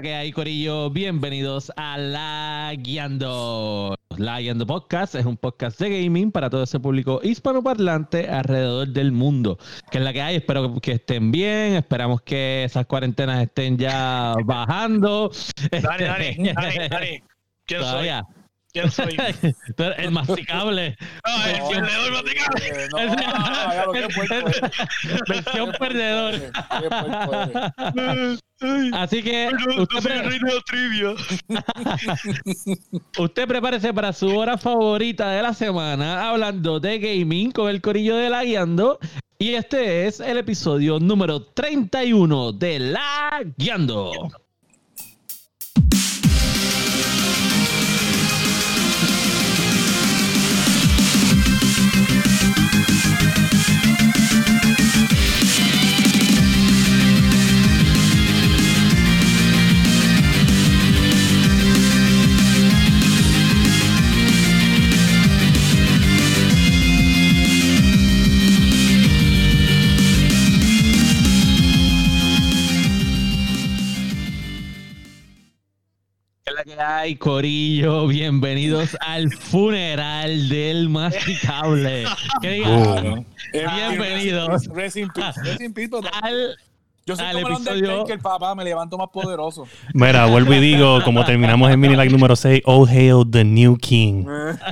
que hay, Corillo? Bienvenidos a La Guiando. La Guiando Podcast es un podcast de gaming para todo ese público hispanoparlante alrededor del mundo. Que es la que hay. Espero que estén bien. Esperamos que esas cuarentenas estén ya bajando. Dani, Dani, Dani, Dani. ¿Quién Todavía. soy? ¿Quién soy? El masticable. No, el No, perdedor masticable. eh, no. Versión perdedor. Así que No, usted, no soy el pre- rey de la trivia. usted prepárese para su hora favorita de la semana hablando de gaming con el corillo de la guiando. Y este es el episodio número 31 de La Guiando. Que hay, Corillo? Bienvenidos al funeral del masticable. Que diga, Eh, Bienvenidos. Al Yo soy al como el papá, me levanto más poderoso. Mira, vuelvo y digo, como terminamos en mini like número 6, Oh hail the new king.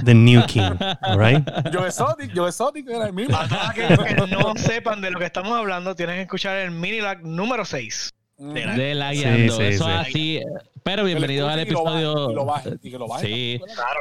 The new king. Alright? Yo exotic, yo exotic era el mismo. Para todos aquellos que no sepan de lo que estamos hablando, tienen que escuchar el mini lag número 6. De La Guiando. sí, Eso sí. así. Pero bienvenidos al episodio. Sí. Claro.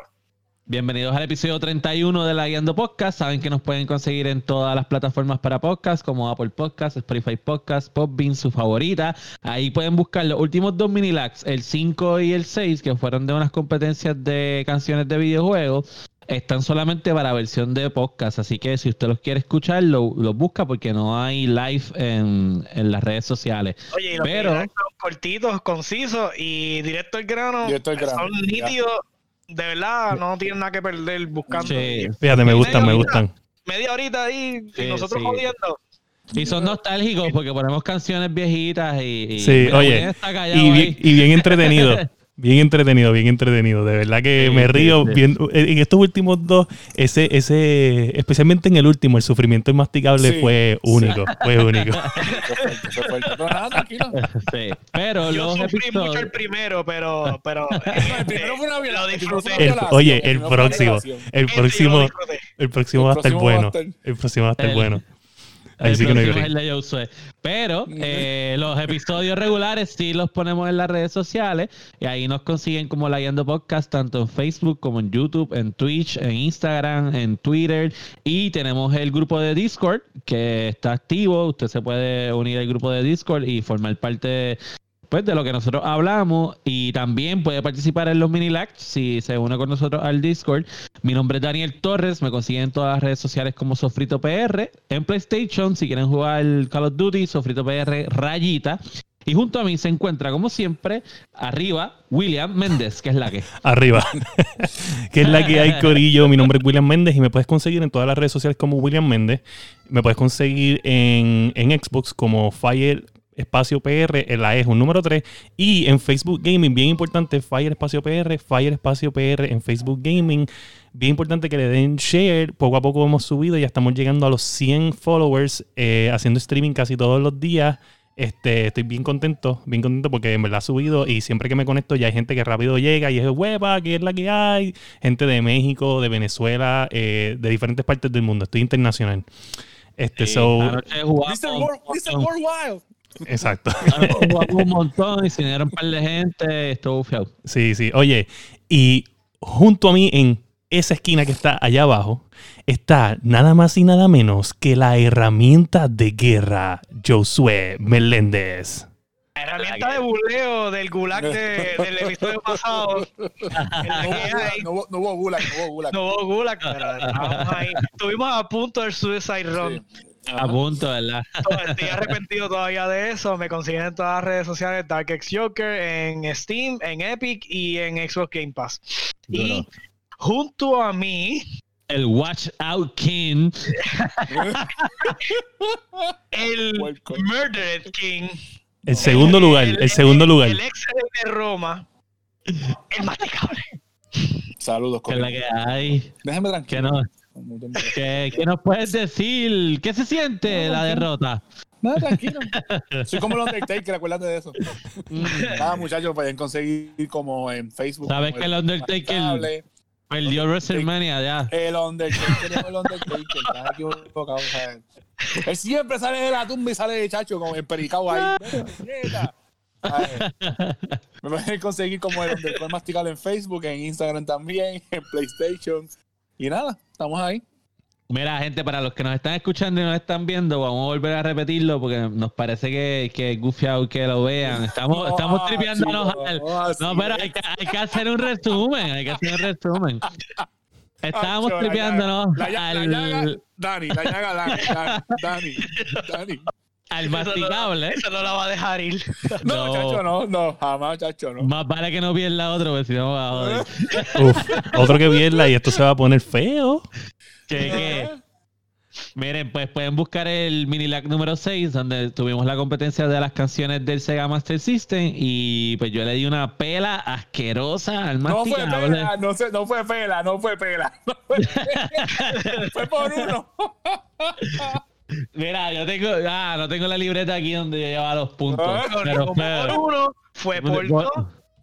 Bienvenidos al episodio 31 de La Guiando Podcast. Saben que nos pueden conseguir en todas las plataformas para podcast, como Apple Podcast, Spotify Podcast, Popbean, su favorita. Ahí pueden buscar los últimos dos mini lags, el 5 y el 6, que fueron de unas competencias de canciones de videojuegos. Están solamente para versión de podcast, así que si usted los quiere escuchar, lo- los busca porque no hay live en, en las redes sociales. Oye, y los Pero- son cortitos, concisos y directo al grano. Directo al grano, Son ya. nítidos. De verdad, no tienen nada que perder buscando. Sí. Fíjate, me gustan, me gustan. Media horita ahí Sí, y nosotros sí. jodiendo. Y son nostálgicos porque ponemos canciones viejitas y... y Sí, oye, Y bien, y bien entretenido. Bien entretenido, bien entretenido. De verdad que Sí, me río sí. En estos últimos dos, ese, ese, especialmente en el último, el sufrimiento inmasticable Sí, fue único. Fue único. Pero Yo los sufrí mucho el primero, pero, pero el primero fue una lo violación. disfruté. El- violación, oye, el próximo, el próximo, el próximo va a estar bueno. El próximo va a estar bueno. Ahí el sí que no hay el. Pero eh, los episodios regulares sí los ponemos en las redes sociales y ahí nos consiguen como La Guiando Podcast tanto en Facebook como en YouTube, en Twitch, en Instagram, en Twitter y tenemos el grupo de Discord que está activo. Usted se puede unir al grupo de Discord y formar parte pues, de lo que nosotros hablamos y también puede participar en los mini lags si se une con nosotros al Discord. Mi nombre es Daniel Torres, me consiguen en todas las redes sociales como Sofrito PR. En PlayStation, si quieren jugar Call of Duty, Sofrito PR rayita. Y junto a mí se encuentra, como siempre, arriba William Méndez, que es la que. Arriba. que es la que hay, Corillo. Mi nombre es William Méndez y me puedes conseguir en todas las redes sociales como William Méndez. Me puedes conseguir en, en Xbox como Fire Espacio PR, en la E es un número 3. Y en Facebook Gaming, bien importante, Fire Espacio PR, Fire Espacio PR en Facebook Gaming. Bien importante que le den share. Poco a poco hemos subido, ya estamos llegando a los 100 followers, eh, haciendo streaming casi todos los días. Este, estoy bien contento, bien contento porque en verdad ha subido y siempre que me conecto ya hay gente que rápido llega y es hueva, que es la que hay. Gente de México, de Venezuela, eh, de diferentes partes del mundo. Estoy internacional. Este, so, Anoche jugamos, Mr. World, Mr. Exacto. jugamos un montón y se unieron un par de gente, estuvo bufiado. Sí, sí. Oye, y junto a mí en esa esquina que está allá abajo está nada más y nada menos que la herramienta de guerra, Josué Meléndez. La herramienta de buleo del gulag de- del episodio pasado. No hubo gulag, no hubo- no hubo gulag, no hubo gulag. No hubo gulag, pero estábamos ahí. Estuvimos a punto del suicide run. Sí. A punto, ¿verdad? Estoy arrepentido todavía de eso. Me consiguen en todas las redes sociales DarkX Joker, en Steam, en Epic y en Xbox Game Pass. Y junto a mí, El Watch Out King. el. Murdered King, El segundo lugar, el segundo lugar. El ex de Roma, el masticable. Saludos, Que es la que hay. Déjame Que tranquilo. no, que nos puedes decir. ¿Qué se siente la derrota? No, tranquilo. Soy como el Undertaker, acuérdate de eso. Nada, muchachos, pueden conseguir como en Facebook. Sabes que el Undertaker perdió WrestleMania ya. El Undertaker es el Undertaker, estás equivocado. o sea, Él siempre sale de la tumba y sale de chacho como el pericao ahí. Me pueden conseguir como el Undertaker masticable en Facebook, en Instagram también, en PlayStation. Y nada, estamos ahí. Mira, gente, para los que nos están escuchando y nos están viendo, vamos a volver a repetirlo porque nos parece que, que es gufiado que lo vean. Estamos, estamos tripeándonos. no, al- No, pero hay que, hay que hacer un resumen. Hay que hacer un resumen. Estábamos la tripeándonos llaga, al, la llaga, Dani, la llaga, Dani, Dani, Dani, Dani. Al masticable. Eso no la va a dejar ir. No, No. chacho, no, no, jamás, chacho, no. Más vale que no pierda otro, porque si no va a joder. Uf, otro que pierda y esto se va a poner feo. ¿Qué, qué? Miren, pues pueden buscar el Minilac número 6, donde tuvimos la competencia de las canciones del Sega Master System. Y pues yo le di una pela asquerosa al No fue pela, no, se- no fue pela, no fue pela. No fue, fue por uno. Mira, yo tengo. Ah, no tengo la libreta aquí donde yo llevaba los puntos. Ah, pero, Como pero- por uno, fue por dos.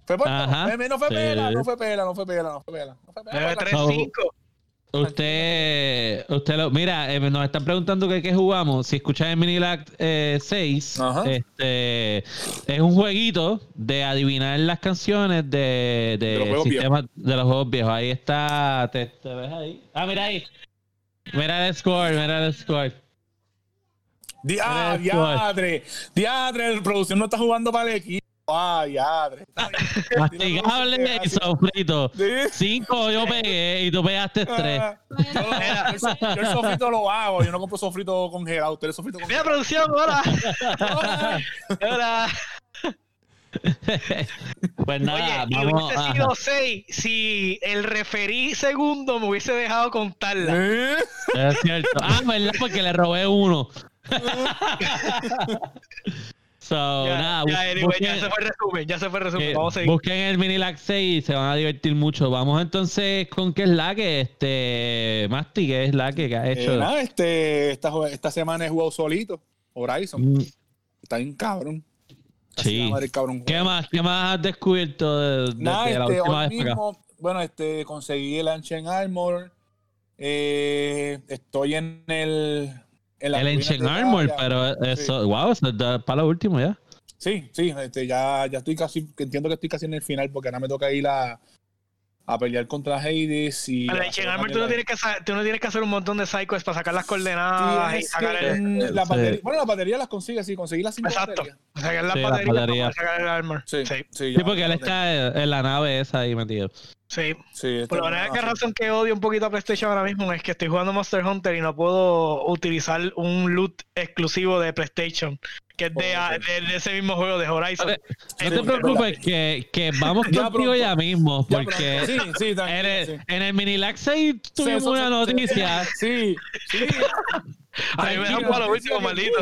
Fue por Ajá. no. No fue Sí. pela, no fue pela, no fue pela, no fue pela. No fue pela. Debe tres, No. cinco. Usted, usted lo, mira, eh, nos están preguntando que qué jugamos. Si escuchan el Minilac eh, 6, Ajá. este, es un jueguito de adivinar las canciones de, de, De los juegos sistemas- de los juegos viejos. Ahí está, te, te ves ahí. Ah, mira ahí. Mira el score, mira el score. Ah, Tres, diadre. Diadre, la producción no está jugando para el equipo. Ah, diadre. Masticable y sofrito. Sí. Cinco yo pegué y tú pegaste tres. Ah, Yo, yo, el sofrito lo hago, yo no compro sofrito congelado, usted el sofrito Mira, congelado. producción, hola. Hola. Pues nada, Oye, vamos hubiese sido seis si el referí segundo me hubiese dejado contarla. ¿Eh? Es cierto. Ah, ¿verdad? Porque le robé uno. so, Ya, nada, ya, bus- anyway, busquen, ya se fue el resumen, ya se fue el resumen. eh, Vamos a seguir. busquen el Minilac 6 y se van a divertir mucho. Vamos entonces con qué es la que, este, Masti, qué es la que, que ha hecho. Eh, nada, este, esta, esta semana he jugado solito. Horizon. Mm, Está bien cabrón. Sí. madre cabrón. ¿Qué más? ¿Qué más has descubierto de, Nada, la este, última hoy vez para acá? mismo, bueno, este, conseguí el Ancient Armor. Eh, estoy en el. En El Ancient Armor, Gaia. pero eso, wow, eso es para lo último ya. Sí, sí, este, ya, ya estoy casi, entiendo que estoy casi en el final porque ahora me toca ir a, a pelear contra Hades y... Para a el hacer Armor, tú no, la- tienes que, tú no tienes que hacer un montón de psychos para sacar las Sí, coordenadas y es sacar que, el. mm, la Sí. batería- bueno, las baterías las consigue, sí, conseguí las cinco Exacto. baterías. Sacar las Sí, las baterías para baterías. poder sacar el armor. Sí, Sí, sí, Sí, ya, porque él ya, está en la nave esa ahí metido. Sí. Sí, está Por la única razón que odio un poquito a PlayStation ahora mismo es que estoy jugando Monster Hunter y no puedo utilizar un loot exclusivo de PlayStation, que es de, Oh, ok. de- de ese mismo juego de Horizon. No te preocupes que, que vamos Ya contigo pronto. ya mismo, porque pero- sí, sí, en el, sí. en el Minilac 6 tuvimos Sí, eso- una sí, noticia. Sí, sí. A mí me para lo último, maldito.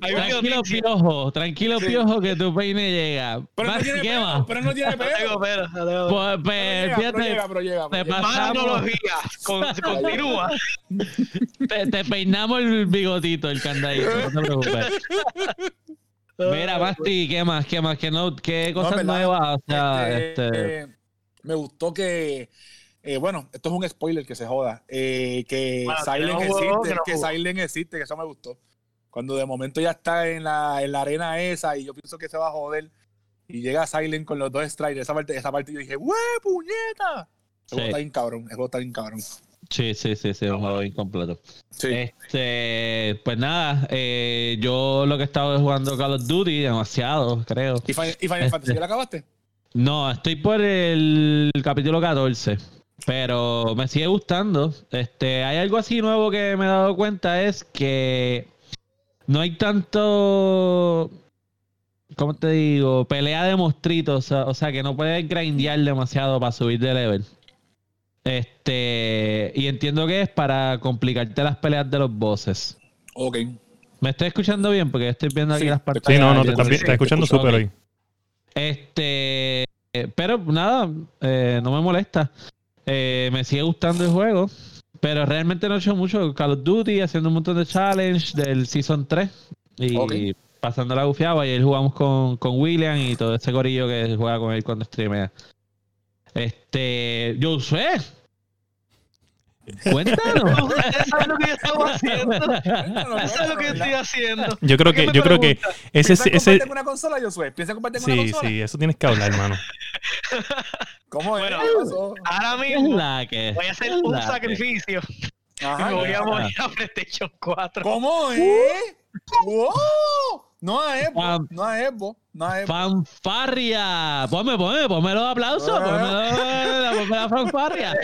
Tranquilo, piojo, tranquilo, Sí. piojo, que tu peine llega. Pero no tiene ¿qué pelo, más? pero no tiene pelo. Pues, Pero llega, fíjate, pero llega, pero llega, te pero llega. tecnología, con- continúa. te, te peinamos el bigotito, el candadito, no te preocupes. Mira, Basti, ¿qué más? ¿Qué más? ¿Qué, no, qué cosas nuevas? O sea, este, este, eh, me gustó que eh, bueno, esto es un spoiler que se joda. eh, que Bueno, Silent que no jugó, existe, que no que. Silent existe, que eso me gustó. Cuando de momento ya está en la, en la arena esa y yo pienso que se va a joder. Y llega Silent con los dos strikes. Esa parte, esa parte yo dije, ¡Wey, puñeta! El Sí. juego está bien cabrón. El juego está bien cabrón. Sí, sí, sí, sí, un juego incompleto. Sí. Este, pues nada, eh, yo lo que he estado es jugando Call of Duty demasiado, creo. ¿Y Final, y Final Este. Fantasy ya la acabaste? No, estoy por el capítulo 14, pero me sigue gustando. Este, hay algo así nuevo que me he dado cuenta es que no hay tanto, ¿cómo te digo? Pelea de monstruitos, o sea, o sea, que no puedes grindear demasiado para subir de level. Este, y entiendo que es para complicarte las peleas de los bosses. Ok. ¿Me estoy escuchando bien? Porque estoy viendo aquí Sí, las te- pantallas. Sí, no, no, te estás, estás escuchando súper hoy. Este, eh, pero nada, eh, no me molesta. Eh, me sigue gustando el juego, pero realmente no he hecho mucho. Call of Duty, haciendo un montón de challenge del Season 3 y pasando la gufiaba. Y ayer jugamos con, con William y todo ese corillo que juega con él cuando streamea. Este, yo sé. Cuéntanos. Eso es lo que yo estaba haciendo. Eso es lo que yo estoy haciendo. Yo creo ¿Por qué que, yo creo que ese, ¿Piensas ese, comprarte una consola, Josué? ¿Piensas comprarte una sí, consola? sí, eso tienes que hablar, hermano. ¿Cómo es? Bueno, ¿Qué pasó? Ahora ¿Qué es mismo voy a hacer ¿Qué es un sacrificio y Ajá, me voy a morir a PlayStation 4. ¿Cómo es? ¡Wow! No a Evo, no a Evo, no a Evo. Fanfarria. Ponme, ponme, ponme los aplausos. Ponme, los- ponme la fanfarria.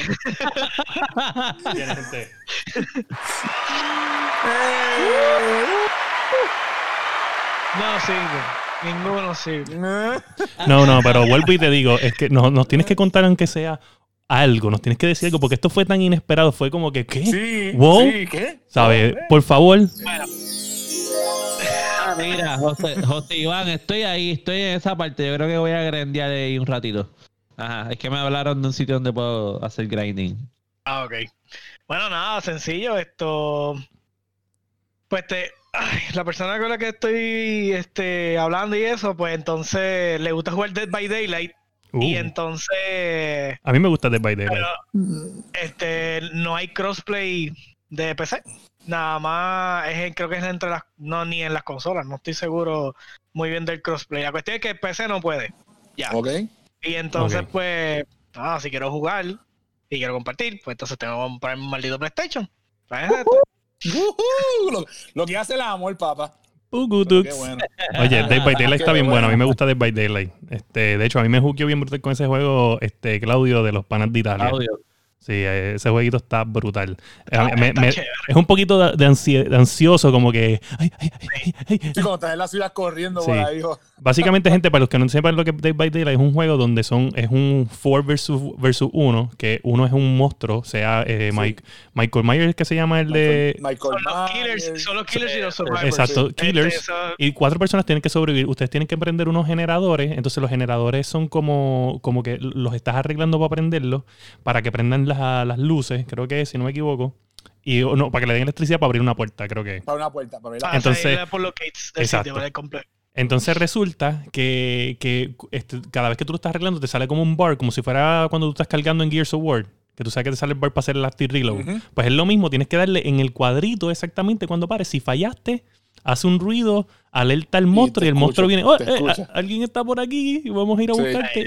No sirve. Ninguno sirve. No, no, pero vuelvo y te digo, es que nos, nos tienes que contar aunque sea algo, nos tienes que decir algo, porque esto fue tan inesperado, fue como que, ¿qué? Sí, Wow. sí, ¿qué? ¿Sabes? Por favor. Ah, mira, José, José Iván, estoy ahí, estoy en esa parte. Yo creo que voy a grindear ahí un ratito. Ajá, es que me hablaron de un sitio donde puedo hacer grinding. Ah, ok. Bueno, nada, sencillo. Esto. Pues te. ay, la persona con la que estoy este, hablando y eso, pues entonces le gusta jugar Dead by Daylight. Uh, Y entonces. a mí me gusta Dead by Daylight. Pero este no hay crossplay de PC. Nada más es en- creo que es entre las no ni en las consolas, no estoy seguro muy bien del crossplay. La cuestión es que PC no puede. Ya. Ok. Y entonces pues ah, si quiero jugar y quiero compartir, pues entonces tengo que comprar un maldito PlayStation. Pues, Ujú, Lo, lo que hace el amor, papá. Qué bueno. Oye, Dead by Daylight está bien bueno. A mí me gusta Dead by Daylight. Este, de hecho, a mí me juqueó bien brutal con ese juego, este, Claudio, de los panas de Italia. Sí, eh, ese jueguito está brutal. Mí- me- está me- es un poquito de, ansie- de ansioso, como que. ay, ay, ay, ay, ay. Sí, cuando estás en la ciudad corriendo Sí. por ahí, hijo. Básicamente, gente, para los que no sepan lo que es Dead by Daylight, es un juego donde son es un 4 versus, versus 1, que uno es un monstruo, sea eh, Sí. Mike, Michael Myers, que se llama el de... Michael son los Myers. killers, son los killers y los survivors. Exacto, Este, killers. eso- Y cuatro personas tienen que sobrevivir. Ustedes tienen que prender unos generadores. Entonces los generadores son como, como que los estás arreglando para prenderlos, para que prendan las, las luces, creo que si no me equivoco. Y o no, para que le den electricidad para abrir una puerta, creo que. Para una puerta, para ver la- para Entonces- por los gates del Exacto. sitio, Entonces resulta que, que este, cada vez que tú lo estás arreglando te sale como un bar, como si fuera cuando tú estás cargando en Gears of War. Que tú sabes que te sale el bar para hacer el active reload. Ujú. Pues es lo mismo, tienes que darle en el cuadrito exactamente cuando pares. Si fallaste, hace un ruido, alerta al monstruo y el monstruo viene, oh, eh, alguien está por aquí y vamos a ir a Sí. buscarte.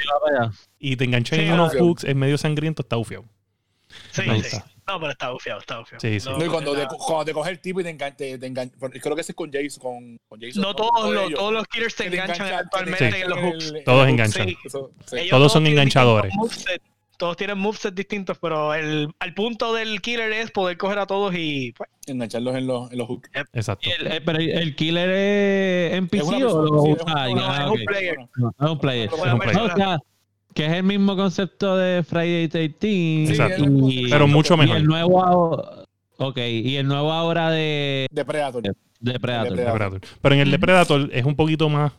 Y te enganchas Sí, en unos hooks, es medio sangriento, está bufiado. Sí, Me sí. No, pero está bufiado, está bufiado. Sí, sí. No, No, y cuando, te, cuando te coge el tipo y te engancha, te, te engancha- creo que ese es con Jason, con, con Jason. no todos, los, todos los killers te enganchan enganchan- actualmente en los hooks. el- el Todos hook. enganchan. Sí. Eso, sí. Ellos Todos son enganchadores. moveset, Todos tienen movesets distintos, pero el, al punto del killer es poder coger a todos y pues, Engancharlos en los, en los hooks. Exacto. El- el- pero el killer es NPC o lo usa es un player. No, es un player. Que es el mismo concepto de Friday 13. Sí, Exacto. Y- Pero mucho Y mejor. el nuevo ahora, ok, y el nuevo ahora de, De Predator. de Predator. De Depredator. Pero en el Depredator es un poquito más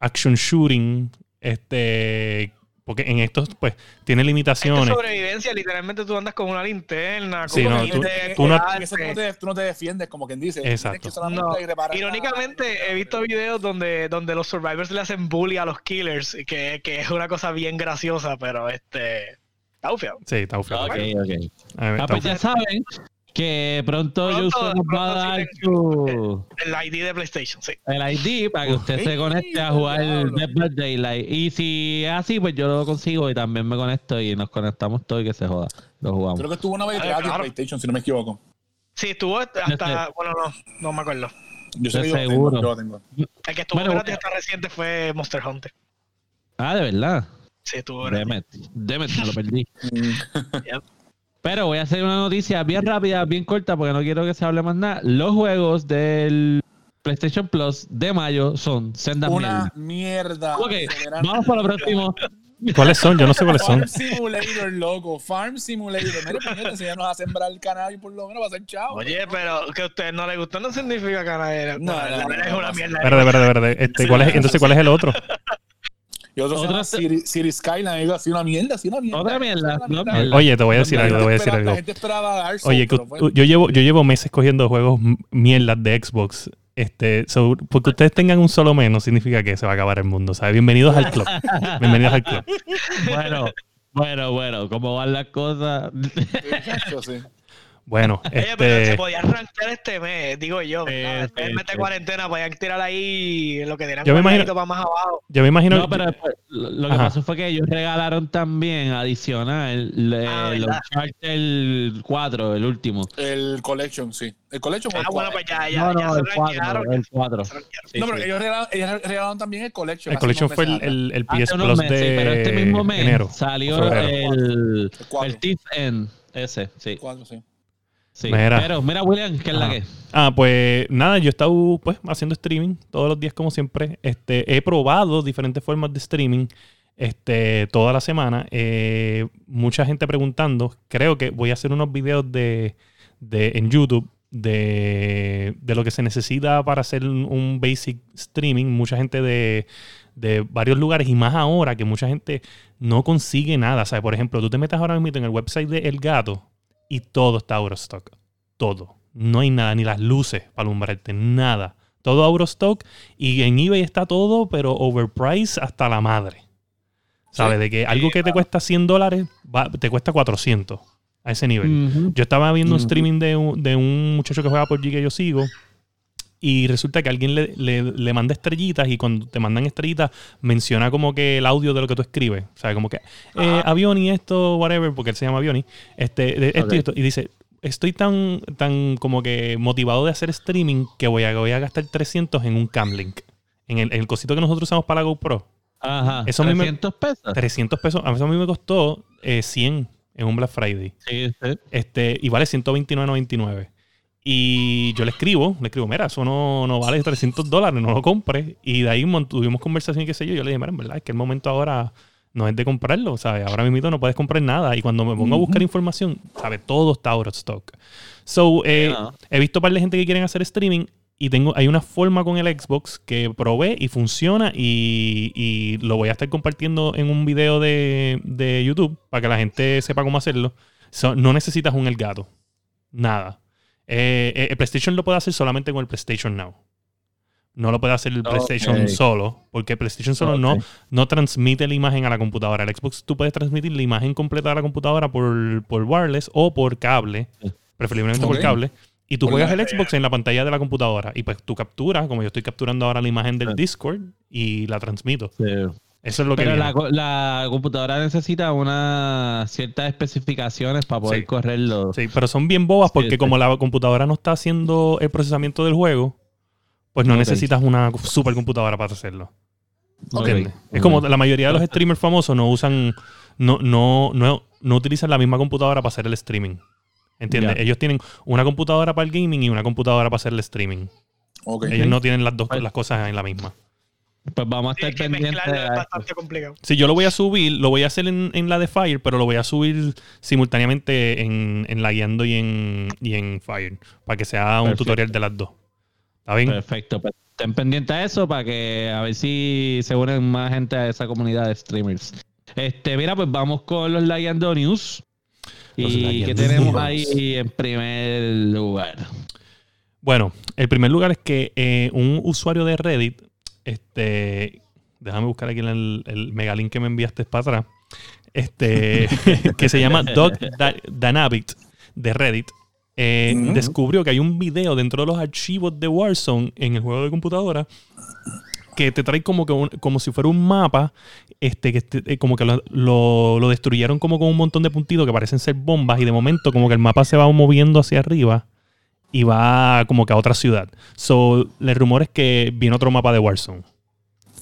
action shooting. Este. Porque en estos, pues, tiene limitaciones. sobrevivencia, literalmente tú andas con una linterna. Sí, con no, un tú- no- curarte. Eso tú no, te, tú no te defiendes, como quien dice. Exacto. Que No. la- Irónicamente, he visto videos donde, donde los survivors le hacen bully a los killers, que, que es una cosa bien graciosa, pero este. Está bufiado. Sí, está bufiado. Ok, ok. A ver, Ah, pues ya saben que pronto, Pronto, Yuso nos va a dar su, El ID de PlayStation, sí. el ID para que usted se conecte a jugar diablo. Dead by Daylight. Y si es así, pues yo lo consigo y también me conecto y nos conectamos todos y que se joda. Lo jugamos. Creo que estuvo una vez Ah, gratis en claro. PlayStation, si no me equivoco. Sí, estuvo hasta. Este. Bueno, no, no me acuerdo. Yo sé De que yo lo tengo, seguro. yo lo tengo. El que estuvo Bueno, gratis hasta reciente fue Monster Hunter. Ah, de verdad. Sí, estuvo gratis. Demet. Demet, me lo perdí. Mm. Pero voy a hacer una noticia bien rápida, bien corta, porque no quiero que se hable más nada. Los juegos del PlayStation Plus de mayo son sendas Una mierda. mierda. Vamos para lo próximo. ¿Cuáles son? Yo no sé cuáles son. Farm Simulator, loco. Farm Simulator. Mire, puñeta, enséñanos a sembrar el cannabis por lo menos para hacer chavo. Oye, pero que a ustedes no les gustó no significa ganadera. No, la no, verdad no, es una mierda. Verde, verde, verde. Este, ¿cuál es, entonces, ¿cuál es el otro? Y otro se Otra llama se- City Skyline. Digo, así una mierda, así una mierda. Otra mierda, Una no, mierda. mierda. Oye, te voy a decir La algo, te voy a decir La algo. gente esperaba Dark Souls, Oye, yo llevo, yo llevo meses cogiendo juegos mierdas de Xbox. Este, so, porque ustedes tengan un solo menos significa que se va a acabar el mundo. ¿sabes? Bienvenidos al club. Bienvenidos al club. Bueno, bueno, bueno, ¿cómo van las cosas? Chacho, sí. Oye, Bueno, pero se este, podía arrancar este mes, digo yo. Sí, de meter sí. cuarentena, podían tirar ahí lo que tenían Yo me imagino- para más abajo. yo me imagino. No, pero después, lo lo que pasó fue que ellos regalaron también adicional Ah, el. Uncharted 4, el último. El Collection, sí. El Collection Ah, bueno, pues ya, ya, no, ya no, se el 4, rankearon. el 4. Se rankearon. Sí, no, pero sí. ellos regalaron, ellos regalaron también el Collection. el Collection fue el, el, el PS Plus meses, de pero este mismo mes enero. salió el. El el Thief End, ese, sí. El cuatro, sí. Sí. Mira. Pero mira, William, ¿qué es la que? Ah, pues nada, yo he estado pues haciendo streaming todos los días como siempre. Este, he probado diferentes formas de streaming este, toda la semana. Eh, mucha gente preguntando. Creo que voy a hacer unos videos de, de- en YouTube de, de lo que se necesita para hacer un, un basic streaming. Mucha gente de, de varios lugares y más ahora que mucha gente no consigue nada. O sea, por ejemplo, tú te metes ahora mismo en el website de El Gato y todo está out of stock. Todo. No hay nada, ni las luces para alumbrarte, nada. Todo out of stock y en eBay está todo, pero overpriced hasta la madre. ¿Sabes? Sí. De que algo que te cuesta 100 dólares te cuesta 400 a ese nivel. Yo estaba viendo un streaming de un, de un muchacho que juega por G que yo sigo. Y resulta que alguien le, le- le manda estrellitas y cuando te mandan estrellitas menciona como que el audio de lo que tú escribes. O sea, como que eh, Avioni, esto, whatever, porque él se llama Avioni. Este, de- esto y esto. Y dice, estoy tan, tan como que motivado de hacer streaming que voy a, voy a gastar 300 en un Camlink. En el, en el cosito que nosotros usamos para la GoPro. Ajá. Eso a mí me- 300 pesos. 300 pesos. A mí, a mí me costó eh, 100 en un Black Friday. Sí, sí. Este, y vale 129.99. Y yo le escribo, le escribo, mira, eso no, no vale 300 dólares, no lo compres. Y de ahí tuvimos conversación y qué sé yo. Yo le dije, mira, en verdad, es que el momento ahora no es de comprarlo, ¿sabes? Ahora mismo no puedes comprar nada. Y cuando me pongo a buscar información, ¿sabes? Todo está out of stock. So, eh, he visto un par de gente que quieren hacer streaming y tengo, hay una forma con el Xbox que probé y funciona y, y lo voy a estar compartiendo en un video de, de YouTube para que la gente sepa cómo hacerlo. So, no necesitas un Elgato. Nada. Eh, eh, el PlayStation lo puede hacer solamente con el PlayStation Now. No lo puede hacer el. PlayStation solo, porque el PlayStation solo no, no transmite la imagen a la computadora. El Xbox tú puedes transmitir la imagen completa a la computadora por, por wireless o por cable, preferiblemente por cable. Y tú juegas el Xbox en la pantalla de la computadora. Y pues tú capturas, como yo estoy capturando ahora la imagen del. Discord y la transmito. Sí. Eso es lo que Pero la, co- la computadora necesita unas ciertas especificaciones para poder Sí. correrlo. Sí, pero son bien bobas porque Sí, sí. como la computadora no está haciendo el procesamiento del juego, pues no necesitas una supercomputadora para hacerlo. Ok, ¿Entiendes? Es como la mayoría de los streamers famosos no usan, no, no, no, no utilizan la misma computadora para hacer el streaming. ¿Entiendes? Ellos tienen una computadora para el gaming y una computadora para hacer el streaming. Ellos no tienen las dos Pues- las cosas en la misma. Pues vamos a Sí, estar pendientes mezclarlo es bastante complicado. Si yo lo voy a subir, lo voy a hacer en, en la de Fire, pero lo voy a subir simultáneamente en, en la guiando y en, y en Fire, para que sea un Perfecto. tutorial de las dos. ¿Está bien? Perfecto. Pues estén pendientes a eso para que a ver si se unen más gente a esa comunidad de streamers. Este, mira, pues vamos con los Layando News. Los ¿Y qué tenemos News. ahí en primer lugar? Bueno, el primer lugar es que eh, un usuario de Reddit, este, déjame buscar aquí el, el megalink que me enviaste para atrás, este, que se llama Da- Danabit de Reddit, eh, descubrió que hay un video dentro de los archivos de Warzone en el juego de computadora que te trae como que un- como si fuera un mapa, este, que este- eh, como que lo, lo- lo destruyeron como con un montón de puntitos que parecen ser bombas y de momento como que el mapa se va moviendo hacia arriba y va como que a otra ciudad. So, el rumor es que viene otro mapa de Warzone.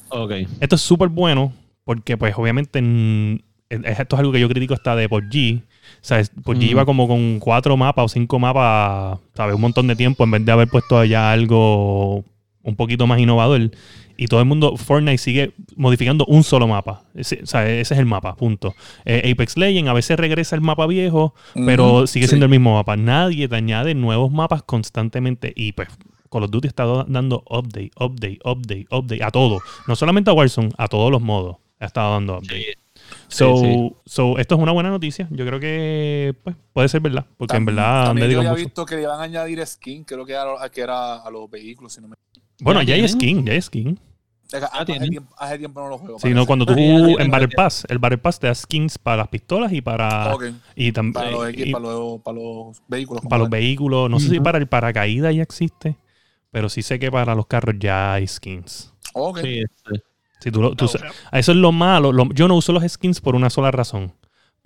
Ok. Esto es súper bueno porque pues obviamente mm, es- esto es algo que yo critico hasta de PUBG. ¿Sabes? PUBG Mm. iba como con cuatro mapas o cinco mapas, ¿sabes? Un montón de tiempo en vez de haber puesto allá algo un poquito más innovador. Y todo el mundo, Fortnite sigue modificando un solo mapa. Ese, o sea, ese es el mapa, punto. Eh, Apex Legends a veces regresa el mapa viejo, pero sigue sí. siendo el mismo mapa. Nadie te añade nuevos mapas constantemente y pues Call of Duty está do- dando update, update, update, update a todo. No solamente a Warzone, a todos los modos. Ha estado dando update. So, sí. so, esto es una buena noticia. Yo creo que pues, puede ser verdad. Porque en verdad También yo había mucho. visto que le iban a añadir skin, creo que era, que era a los vehículos, si no me Bueno, Ya ya hay skin, ya hay skin. Hace, tiempo, hace tiempo no lo juego. Sí, no, parece. cuando tú Ah, en Battle. Pass, el Battle Pass te da skins para las pistolas y para y también Para los, y- equipos, para, los, para los vehículos. para los vehículos. No sé si para el paracaídas ya existe, pero sí sé que para los carros ya hay skins. Ok. Sí, sí. Si tú lo- tú eso es lo malo. lo- yo no uso los skins por una sola razón.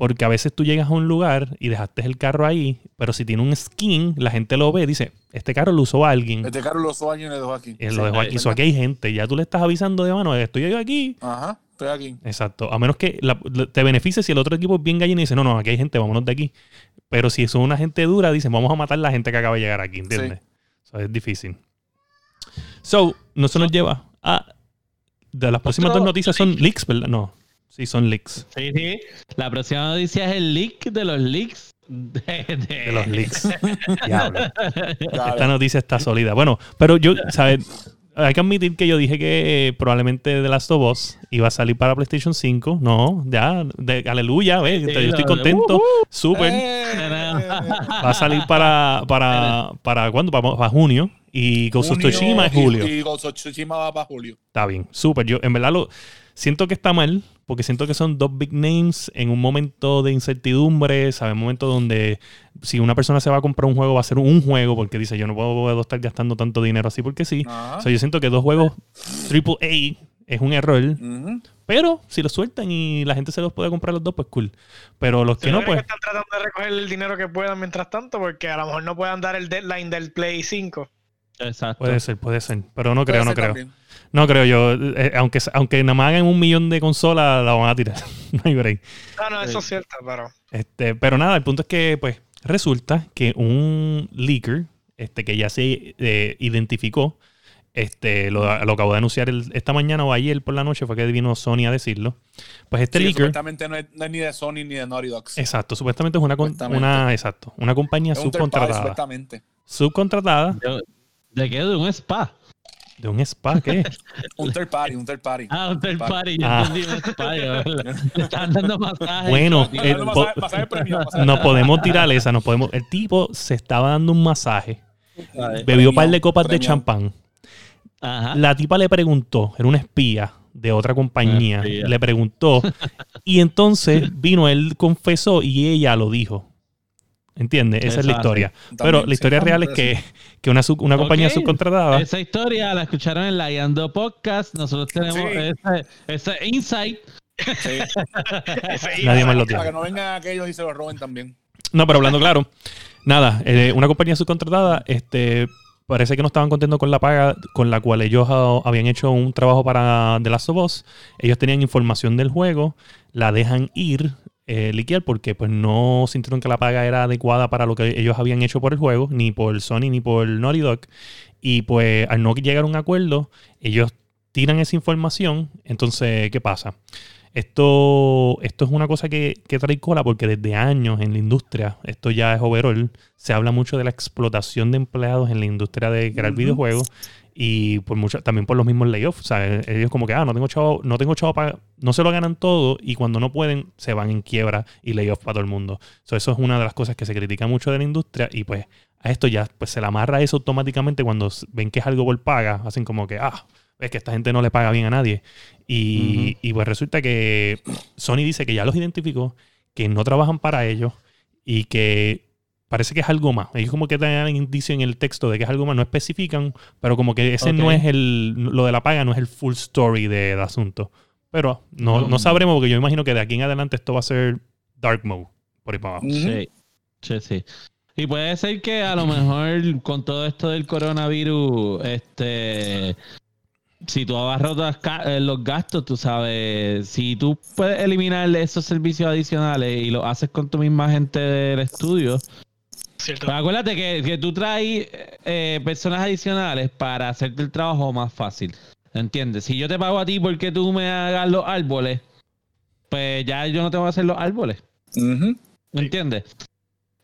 Porque a veces tú llegas a un lugar y dejaste el carro ahí, pero si tiene un skin, la gente lo ve y dice, este carro lo usó alguien. Este carro lo usó alguien y lo dejó aquí. y Sí, lo dejó aquí. So, aquí hay gente. Ya tú le estás avisando de mano, estoy yo aquí. Ajá, estoy aquí. Exacto. A menos que la- te beneficie si el otro equipo es bien gallina y dice, no, no, aquí hay gente, vámonos de aquí. Pero si son una gente dura, dicen, vamos a matar a la gente que acaba de llegar aquí, ¿entiendes? So, es difícil. So, no se nos lleva a... De las próximas dos noticias son leaks, ¿verdad? No. Sí, son leaks. Sí, sí. La próxima noticia es el leak de los leaks. De, de- De los leaks. Diablo. Esta noticia está sólida. Bueno, pero yo, ¿sabes? Hay que admitir que yo dije que eh, probablemente The Last of Us iba a salir para PlayStation 5. No, ya, de, aleluya, ¿ves? Sí, yo estoy contento. Ujú. Súper. Eh, Va a salir para, para, para ¿cuándo? Para, para junio. Y Ghost of Tsushima es y- julio. Y Ghost of Tsushima va para julio. Está bien, súper. Yo en verdad lo siento que está mal, porque siento que son dos big names en un momento de incertidumbre, ¿sabes? Un momento donde si una persona se va a comprar un juego, va a ser un juego, porque dice, yo no puedo estar gastando tanto dinero así porque sí. Ajá. O sea, yo siento que dos juegos AAA es un error, pero si los sueltan y la gente se los puede comprar los dos, pues cool. Pero los que no, pues... que están tratando de recoger el dinero que puedan mientras tanto, porque a lo mejor no puedan dar el deadline del Play 5. Exacto. Puede ser, puede ser. Pero no creo, no creo. también. No creo yo. eh, aunque, aunque nada más hagan un millón de consolas, la van a tirar. no hay break. No, no, eso es cierto, pero. Este, pero nada, el punto es que, pues, resulta que un leaker, este, que ya se eh, identificó, este, lo, lo acabo de anunciar el- esta mañana o ayer por la noche, fue que vino Sony a decirlo. Pues este Sí, leaker, supuestamente no es, no es ni de Sony ni de Naughty Dogs. exacto, supuestamente es una, una, exacto, una compañía Es un third party, subcontratada. supuestamente. Subcontratada Yo- ¿De qué? De un spa. de un spa, ¿qué? Un third party, un third party. Ah, un third party. Yo Ah. entendí un spa. yo, Le le estaban dando masajes. Bueno, masaje- masaje masaje nos podemos tirar esa, nos podemos. El tipo se estaba dando un masaje, bebió un par de copas de champán. Ajá. La tipa le preguntó, era una espía de otra compañía, le preguntó y entonces vino, él confesó y ella lo dijo. ¿Entiendes? Esa es la historia. También, Pero la historia real es que, que una, sub- una compañía Ok. subcontratada. Esa historia la escucharon en la Yando Podcast. Nosotros tenemos Sí. ese, ese insight. Sí. Ese- Nadie más lo Para que tiene. no vengan aquellos y se lo roben también. No, pero hablando claro, nada, eh, una compañía subcontratada, este, parece que no estaban contentos con la paga con la cual ellos habían hecho un trabajo para The Last of Us. Ellos tenían información del juego, la dejan ir, eh, liquear, porque pues no sintieron que la paga era adecuada para lo que ellos habían hecho por el juego, ni por Sony ni por Naughty Dog. Y pues al no llegar a un acuerdo, ellos tiran esa información. Entonces, ¿qué pasa? Esto, esto es una cosa que, que trae cola porque desde años en la industria, esto ya es overall, se habla mucho de la explotación de empleados en la industria de crear videojuegos y por mucho, también por los mismos layoffs. O sea, ellos como que, ah, no tengo chavo, no tengo chavo para... No se lo ganan todo y cuando no pueden se van en quiebra y layoff para todo el mundo. So, eso es una de las cosas que se critica mucho de la industria y pues a esto ya pues se le amarra eso automáticamente cuando ven que es algo por paga. Hacen como que, ah, es que esta gente no le paga bien a nadie. Y, y pues resulta que Sony dice que ya los identificó, que no trabajan para ellos y que parece que es algo más. Ellos como que dan indicio en el texto de que es algo más, no especifican, pero como que ese no es el, lo de la paga no es el full story de- del asunto. Pero no, no sabremos porque yo imagino que de aquí en adelante esto va a ser dark mode, por ahí para abajo. Sí. Sí, sí. Y puede ser que a lo mejor con todo esto del coronavirus, este, si tú abarrotas eh, los gastos, tú sabes, si tú puedes eliminar esos servicios adicionales y lo haces con tu misma gente del estudio, Cierto. pues acuérdate que, que tú traes eh, personas adicionales para hacerte el trabajo más fácil. ¿Entiendes? Si yo te pago a ti porque tú me hagas los árboles, pues ya yo no te voy a hacer los árboles. Ujú. ¿Me entiendes?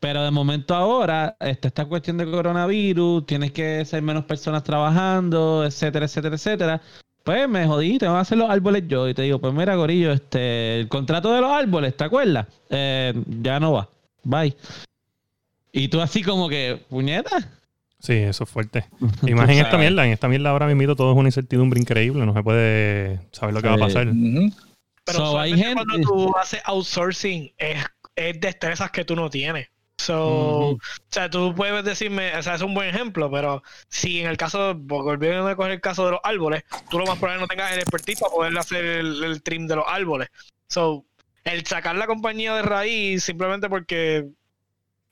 Pero de momento ahora, este, esta cuestión de coronavirus, tienes que ser menos personas trabajando, etcétera, etcétera, etcétera. Pues me jodí, te voy a hacer los árboles yo. Y te digo, pues mira, Gorillo, este, el contrato de los árboles, ¿te acuerdas? Eh, ya no va. Bye. Y tú así como que, puñeta. Sí, eso es fuerte. Y más en esta mierda. En esta mierda ahora mismo todo es una incertidumbre increíble. No se puede saber lo que va a pasar. Pero So, hay usualmente gente- cuando tú haces outsourcing es, es destrezas que tú no tienes. So. O sea, tú puedes decirme, o sea, es un buen ejemplo, pero si en el caso, volviendo a coger el caso de los árboles, tú lo más probable no tengas el expertise para poder hacer el, el trim de los árboles. So, el sacar la compañía de raíz simplemente porque,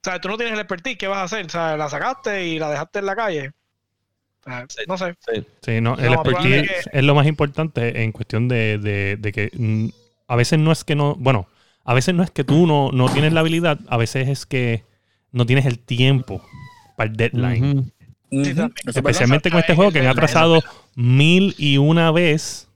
sea, tú no tienes el expertise, ¿qué vas a hacer? O sea, la sacaste y la dejaste en la calle. O sea, no sé. Sí, no, el No, expertise es lo más importante en cuestión de, de- de que mm, a veces no es que no, bueno, a veces no es que tú no, no tienes la habilidad, a veces es que no tienes el tiempo para el deadline. Es verdad. Especialmente con este juego que han atrasado mil y una vez.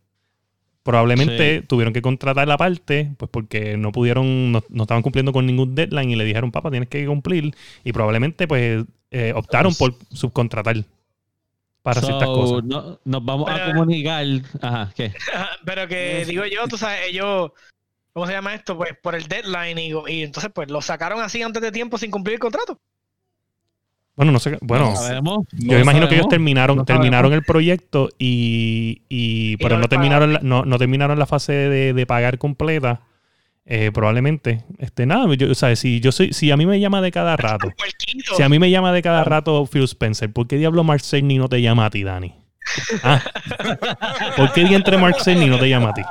Probablemente tuvieron que contratar la parte, pues porque no pudieron, no, no estaban cumpliendo con ningún deadline y le dijeron, papá, tienes que cumplir. Y probablemente, pues, eh, optaron por subcontratar para ciertas So, cosas. no- nos vamos a Pero- comunicar. Ajá, ¿qué? Pero que digo yo, tú sabes, ellos, ¿cómo se llama esto? Pues por el deadline y, y entonces pues lo sacaron así antes de tiempo sin cumplir el contrato. Bueno, no sé, bueno, No yo imagino que ellos terminaron, No terminaron el proyecto y, y pero no terminaron la, no, no terminaron la fase de, de pagar completa. Eh, probablemente. Este, nada, yo, o sea, si yo soy, si a mí me llama de cada rato, si a mí me llama de cada rato Phil Spencer, ¿por qué diablo Mark Cerny no te llama a ti, Dani? Ah, ¿Por qué entre Mark Cerny no te llama a ti?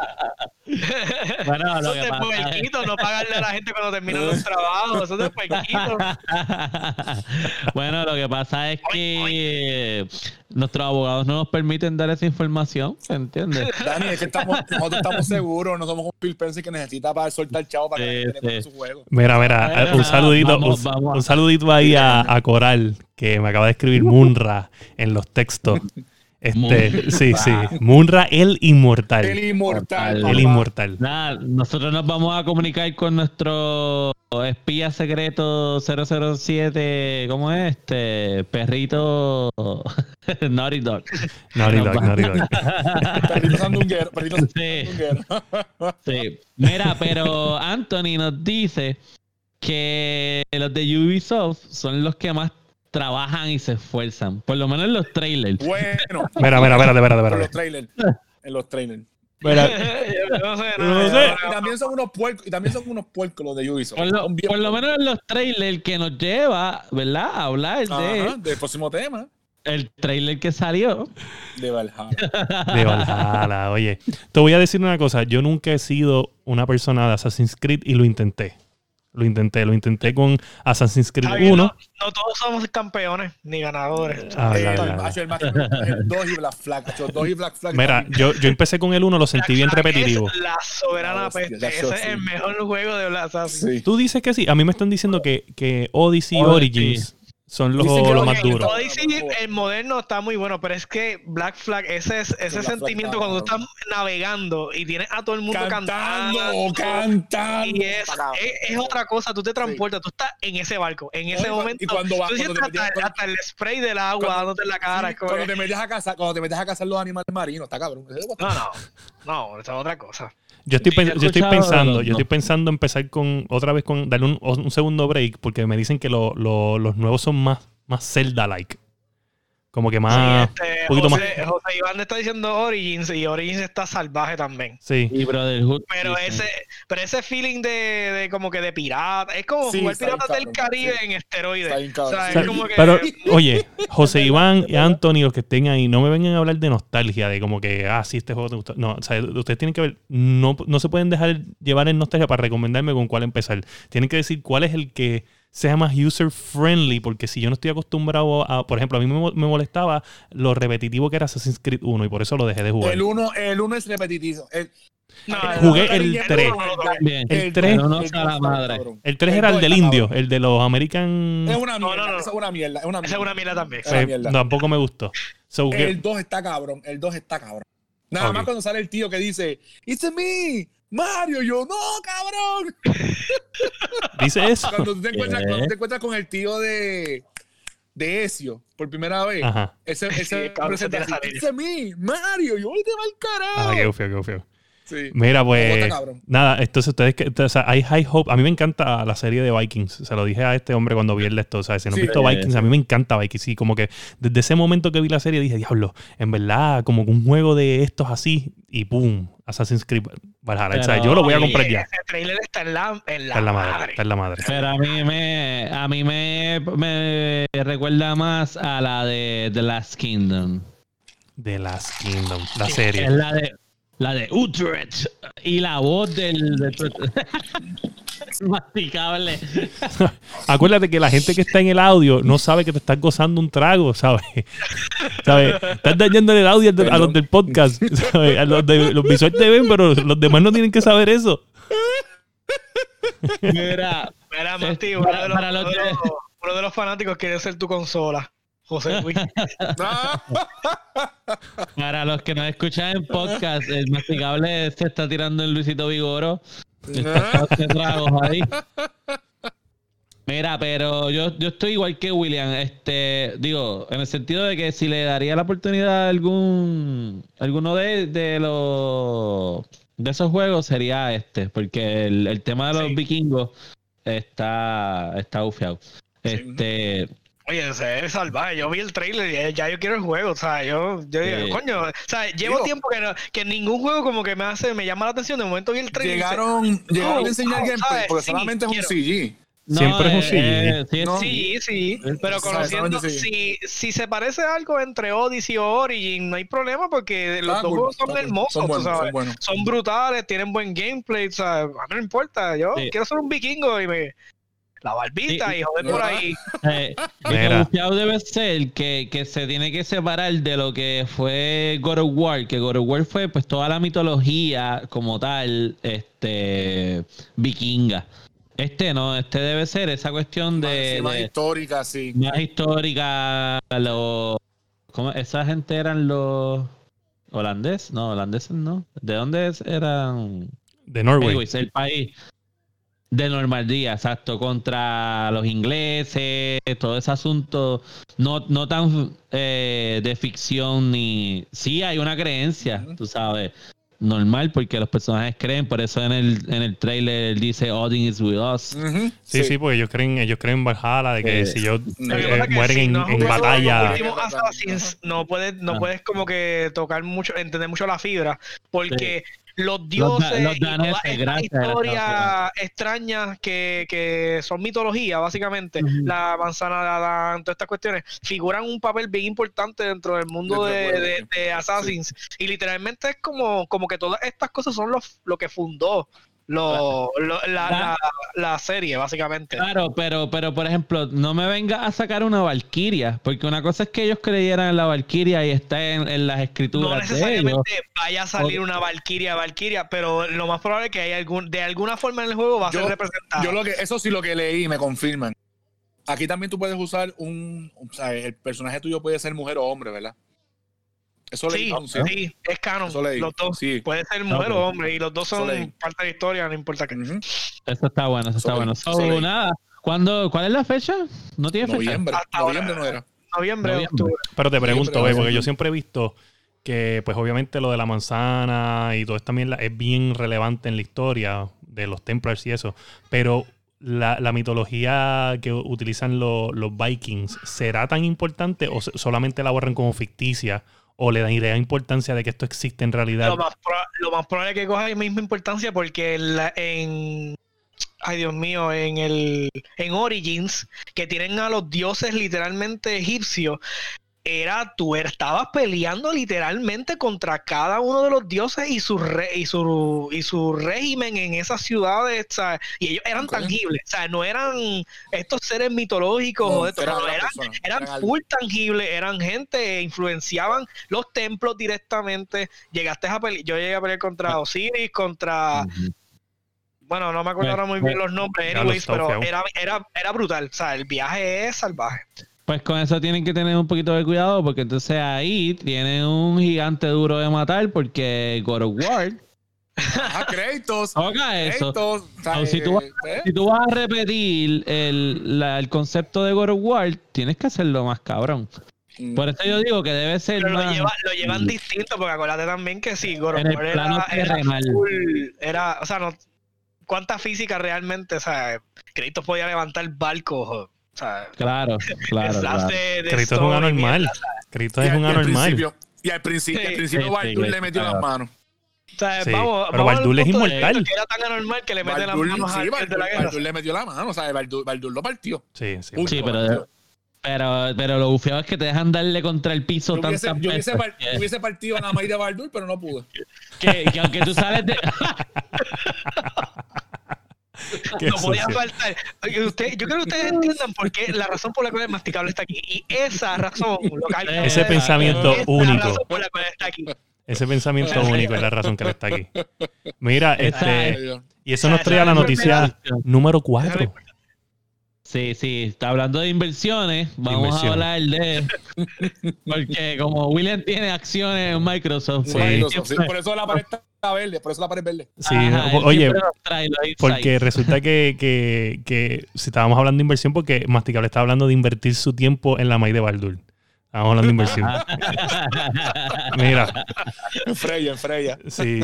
Bueno, lo Eso que es de pasa es- no pagarle a la gente cuando terminan los trabajos. Eso es de puerquito. bueno, lo que pasa es que nuestros abogados no nos permiten dar esa información, ¿entiendes? Dani, es que estamos, nosotros estamos seguros, no somos un Phil Spencer que necesita para soltar chavo para que Sí, sí. su juego. Mira, mira, un saludito, vamos, un, vamos. un saludito ahí a, a Coral, que me acaba de escribir Munra en los textos. Este, sí, sí. Munra el inmortal. El inmortal. El inmortal. Nada, nosotros nos vamos a comunicar con nuestro espía secreto 007, ¿cómo es? Este perrito Naughty Dog. Naughty Dog, Naughty Dog. Perrito sandunguero. Perrito Sí. Sí. Mira, pero Anthony nos dice que los de Ubisoft son los que más trabajan y se esfuerzan. Por lo menos en los trailers. Bueno. Mira, mira, espérate, espérate, En los trailers. En los trailers. Mira, no sé, No sé. Y también son unos puercos, y también son unos puercos los de Ubisoft. Por lo, Son bien por lo puercos. menos en los trailers que nos lleva, ¿verdad? A hablar de Ajá, del próximo tema. el trailer que salió. De Valhalla. de Valhalla, oye. Te voy a decir una cosa. Yo nunca he sido una persona de Assassin's Creed y lo intenté. Lo intenté, lo intenté con Assassin's Creed bien, 1. no, no todos somos campeones ni ganadores. Ah, Eh, el el macho, el 2 y Black Flag. macho, 2 y Black Flag. Mira, yo, yo empecé con el 1, lo sentí bien repetitivo. Es la soberana peste. Ese es el mejor juego de Black Assassin. Sí. Tú dices que sí. A mí me están diciendo que, que Odyssey. Origins son los, Dicen que los lo más duros. El moderno está muy bueno, pero es que Black Flag, ese, es- ese Black sentimiento cuando tú estás navegando y tienes a todo el mundo Cantando, cantando. cantando. Y es, otra cosa, tú te transportas, tú estás en ese barco, en ese y momento. y cuando vas- tú cuando sientes te hasta, hasta el spray del agua cuando- dándote en la cara. Sí, cuando te metes a cazar, cuando te metes a cazar los animales marinos, está cabrón. No, no, no, esa es otra cosa. Yo estoy, yo estoy pensando, yo estoy pensando empezar con otra vez con darle un, un segundo break porque me dicen que lo- lo- los nuevos son más, más Zelda-like. Como que más. Sí, este, poquito José, José Iván está diciendo Origins y Origins está salvaje también. Sí. Y Brotherhood. Pero ese, pero ese feeling de, de como que de pirata, es como Sí, jugar Piratas del Caribe sí. en esteroides. O sea, es como que Pero, oye, José Iván y Anthony, los que estén ahí, no me vengan a hablar de nostalgia, de como que, ah, sí, este juego te gustó. No, o sea, ustedes tienen que ver, no, no se pueden dejar llevar en nostalgia para recomendarme con cuál empezar. Tienen que decir cuál es el que sea más user friendly, porque si yo no estoy acostumbrado a, por ejemplo, a mí me, mo- me molestaba lo repetitivo que era Assassin's Creed 1 y por eso lo dejé de jugar. El 1 el uno es repetitivo. El, No, Jugué el no, no, tres. no, no, no. Bien. El tres- no, no, el a la dos, madre. cabrón. El 3 El era el del indio, el de los American... Es una mierda. no, no. Esa es una mierda. Es una Esa es mierda. una mierda también. Es una Eh, mierda. tampoco me gustó. So, El 2 está cabrón. El 2 está cabrón. Nada Ok. más cuando sale el tío que dice, It's me, Mario. Yo, no, cabrón. Dice eso. Cuando tú te encuentras, te encuentras con el tío de, de Ezio por primera vez. Ajá. Ese, Sí, ese cabrón, se presenta tira así, a It's me, Mario. Yo, te va el carajo. Ah, qué feo, qué feo. Sí. Mira, pues. Bota. Nada, entonces ustedes que. O sea, hay high hope. A mí me encanta la serie de Vikings. Se lo dije a este hombre cuando vi el de esto. O sea, si no han Sí. visto Vikings, a mí me encanta Vikings. Sí, como que desde ese momento que vi la serie dije, diablo, en verdad, como que un juego de estos así. Y pum, Assassin's Creed Valhalla. o sea, yo lo voy a comprar ya. Ese trailer está en la, en la, Está en la madre. madre. Está en la madre. Pero a mí me, a mí me, me recuerda más a la de The Last Kingdom. The Last Kingdom. La Es serie. la de la de Utrecht y la voz del, del masticable. Acuérdate que la gente que está en el audio no sabe que te estás gozando un trago, ¿sabes? ¿Sabes? Estás dañando el audio a los del podcast. ¿sabes? A los, de, los visuales te ven, pero los demás no tienen que saber eso. Mira, Mira, Mati, de los, para los- uno de los fanáticos quiere ser tu consola. José Luis. Para los que nos escuchan en podcast, el masticable se está tirando en Luisito Vigoro. ah. Tragos ahí. Mira, pero yo, yo estoy igual que William. Este, digo, en el sentido de que si le daría la oportunidad a algún alguno de, de los de esos juegos sería este, porque el, el tema de los Sí. vikingos está está bufiado. Este, Oye, ese es salvaje. Yo vi el trailer y ya yo quiero el juego. O sea, yo, yo digo, Sí. coño, o sea, llevo Digo- tiempo que, no- que ningún juego como que me hace, me llama la atención. De momento vi el trailer. y dice, Llegaron, llegaron Oh, a enseñar wow, gameplay ¿sabes? porque Sí, solamente es un. CG. no, Siempre es un CG. eh, sí, No. Sí, sí, pero conociendo, si, si se parece algo entre Odyssey o Origin, no hay problema porque los dos cool, juegos son hermosos, Son buenos, sabes. son buenos. Son brutales, tienen buen gameplay, o sea, a mí no importa, yo Sí. quiero ser un vikingo y me... La barbita Sí. y joder por ahí. Eh, bufiado debe ser que, que se tiene que separar de lo que fue God of War, que God of War fue pues toda la mitología como tal, este vikinga. Este no, este debe ser esa cuestión de, Sí, más de- histórica, sí. más histórica, los ¿cómo? esa gente eran los holandeses, no, holandeses no. ¿De dónde es- eran? De Norway. Anyways, el país de Normandía, exacto, contra los ingleses, todo ese asunto, no, no tan eh, de ficción ni... Sí hay una creencia, tú sabes, normal, porque los personajes creen, por eso en el, en el trailer dice Odin is with us. Sí, sí, porque ellos creen, ellos creen en Valhalla de que Eh, si ellos que eh, que mueren si en, no en batalla. Assassins, no puedes, no Ah. puedes como que tocar mucho, entender mucho la fibra, porque Los dioses los y todas daneses, estas gracias, historias gracias. extrañas que, que son mitología, básicamente, la manzana de Adán, todas estas cuestiones, figuran un papel bien importante dentro del mundo de, de- Assassins. Y literalmente es como, como que todas estas cosas son lo, lo que fundó lo, lo- la, la, la serie, básicamente. Claro, pero, pero por ejemplo, no me venga a sacar una Valkyria, porque una cosa es que ellos creyeran en la Valkyria y está en, en las No escrituras de ellos. necesariamente vaya a salir una Valkyria, Valkyria, pero lo más probable es que hay algún, de alguna forma en el juego va a Yo- ser representada. Yo lo que, eso sí lo que leí me confirman. Aquí también tú puedes usar un, o sea, el personaje tuyo puede ser mujer o hombre, ¿verdad? Eso leí. sí, ¿no? Sí. sí, es canon. Eso leí. Los dos. Sí. Puede ser mujer Ok. o hombre y los dos son parte de la historia, no importa qué. Eso está bueno, eso está bueno. So, nada, ¿cuándo, ¿cuál es la fecha? No tiene fecha. Noviembre. Hasta. Noviembre no era. Noviembre, Noviembre. octubre. Pero te pregunto, ve, porque yo siempre he visto que, pues obviamente lo de la manzana y todo esto también la- es bien relevante en la historia de los Templars y eso, pero la, la mitología que utilizan lo- los Vikings, ¿será tan importante o solamente la borran como ficticia o le dan idea importancia de que esto existe en realidad? Lo más, probable es que coja la misma importancia porque en ay Dios mío, en el en Origins, que tienen a los dioses literalmente egipcios, era tú estabas peleando literalmente contra cada uno de los dioses y su re- y su y su régimen en esas ciudades, ¿sabes? y ellos eran tangibles, o sea, no eran estos seres mitológicos No, o de esto, eran no, las eran personas, eran eran algo. full tangibles, eran gente, influenciaban los templos directamente. Llegaste a pelear, yo llegué a pelear contra Osiris, contra, bueno, no me acuerdo ahora muy bien los nombres, anyways, pero era, era, era brutal. O sea, el viaje es salvaje. Pues con eso tienen que tener un poquito de cuidado porque entonces ahí tienen un gigante duro de matar porque God of War Ajá, créditos. toca eso. créditos. O sea, si, tú, vas- eh, si tú vas a repetir el, la- el concepto de God of War, tienes que hacerlo más cabrón. eh, Por eso yo digo que debe ser Pero lo, lleva- lo llevan distinto, porque acuérdate también que si God of War era, plano era full, era, o sea, no, ¿cuánta física realmente? O sea, Kratos podía levantar barcos, o sea, Claro, claro, claro. de, de Kratos es un anormal. mierda. Y es al- un y al anormal. Y al principio, Sí, al principio sí, Baldur sí, le metió claro. las manos. O sea, Sí, vamos, pero Baldur es inmortal. Que era tan anormal que le mete las manos sí, al de Baldur, la guerra. Baldur le metió la mano, ¿sabes? Baldur, Baldur lo partió. Sí, sí. Punto, pero-. Pero, pero lo bufeado es que te dejan darle contra el piso Yo hubiese, tantas yo hubiese veces par- yo hubiese partido a la maíz de Baldur, pero no pude. que, que aunque tú sales de... Qué no podía sucio. faltar. Usted, yo creo que ustedes entiendan por qué la razón por la cual el masticable está aquí. Y esa razón, lo que- Ese pensamiento esa único. razón por la cual está aquí. Ese pensamiento único es la razón que él está aquí. Mira, este, y eso nos trae a la noticia número 4. Sí, sí, está hablando de inversiones. Vamos a hablar de. Porque como William tiene acciones en Microsoft, Sí. pues, Microsoft, sí. Por eso la pared está verde, por eso la pared es verde. Sí, Ajá, oye, porque resulta que, que, que si estábamos hablando de inversión, porque Masticable está hablando de invertir su tiempo en la maíz de Baldur. Estábamos hablando de inversión. Mira, En Freya, en Freya. Sí.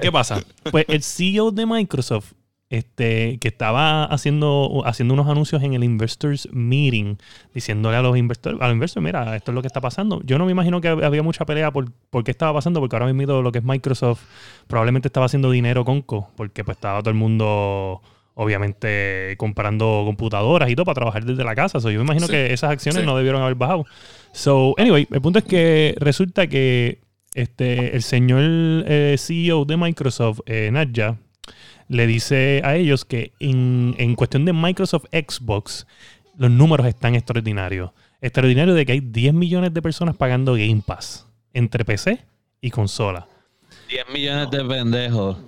¿Qué pasa? Pues el CEO de Microsoft, este, que estaba haciendo, haciendo unos anuncios en el Investors Meeting, diciéndole a los inversores, a los inversores, mira, esto es lo que está pasando. Yo no me imagino que había mucha pelea por, por qué estaba pasando, porque ahora mismo lo que es Microsoft probablemente estaba haciendo dinero con Co, porque pues estaba todo el mundo obviamente comprando computadoras y todo para trabajar desde la casa. So, yo me imagino Sí, que esas acciones sí. no debieron haber bajado. So, anyway, el punto es que resulta que este, el señor eh, CEO de Microsoft, eh, Nadja, le dice a ellos que en, en cuestión de Microsoft Xbox, los números están extraordinarios. Extraordinario de que hay 10 millones de personas pagando Game Pass entre PC y consola. 10 millones de pendejos.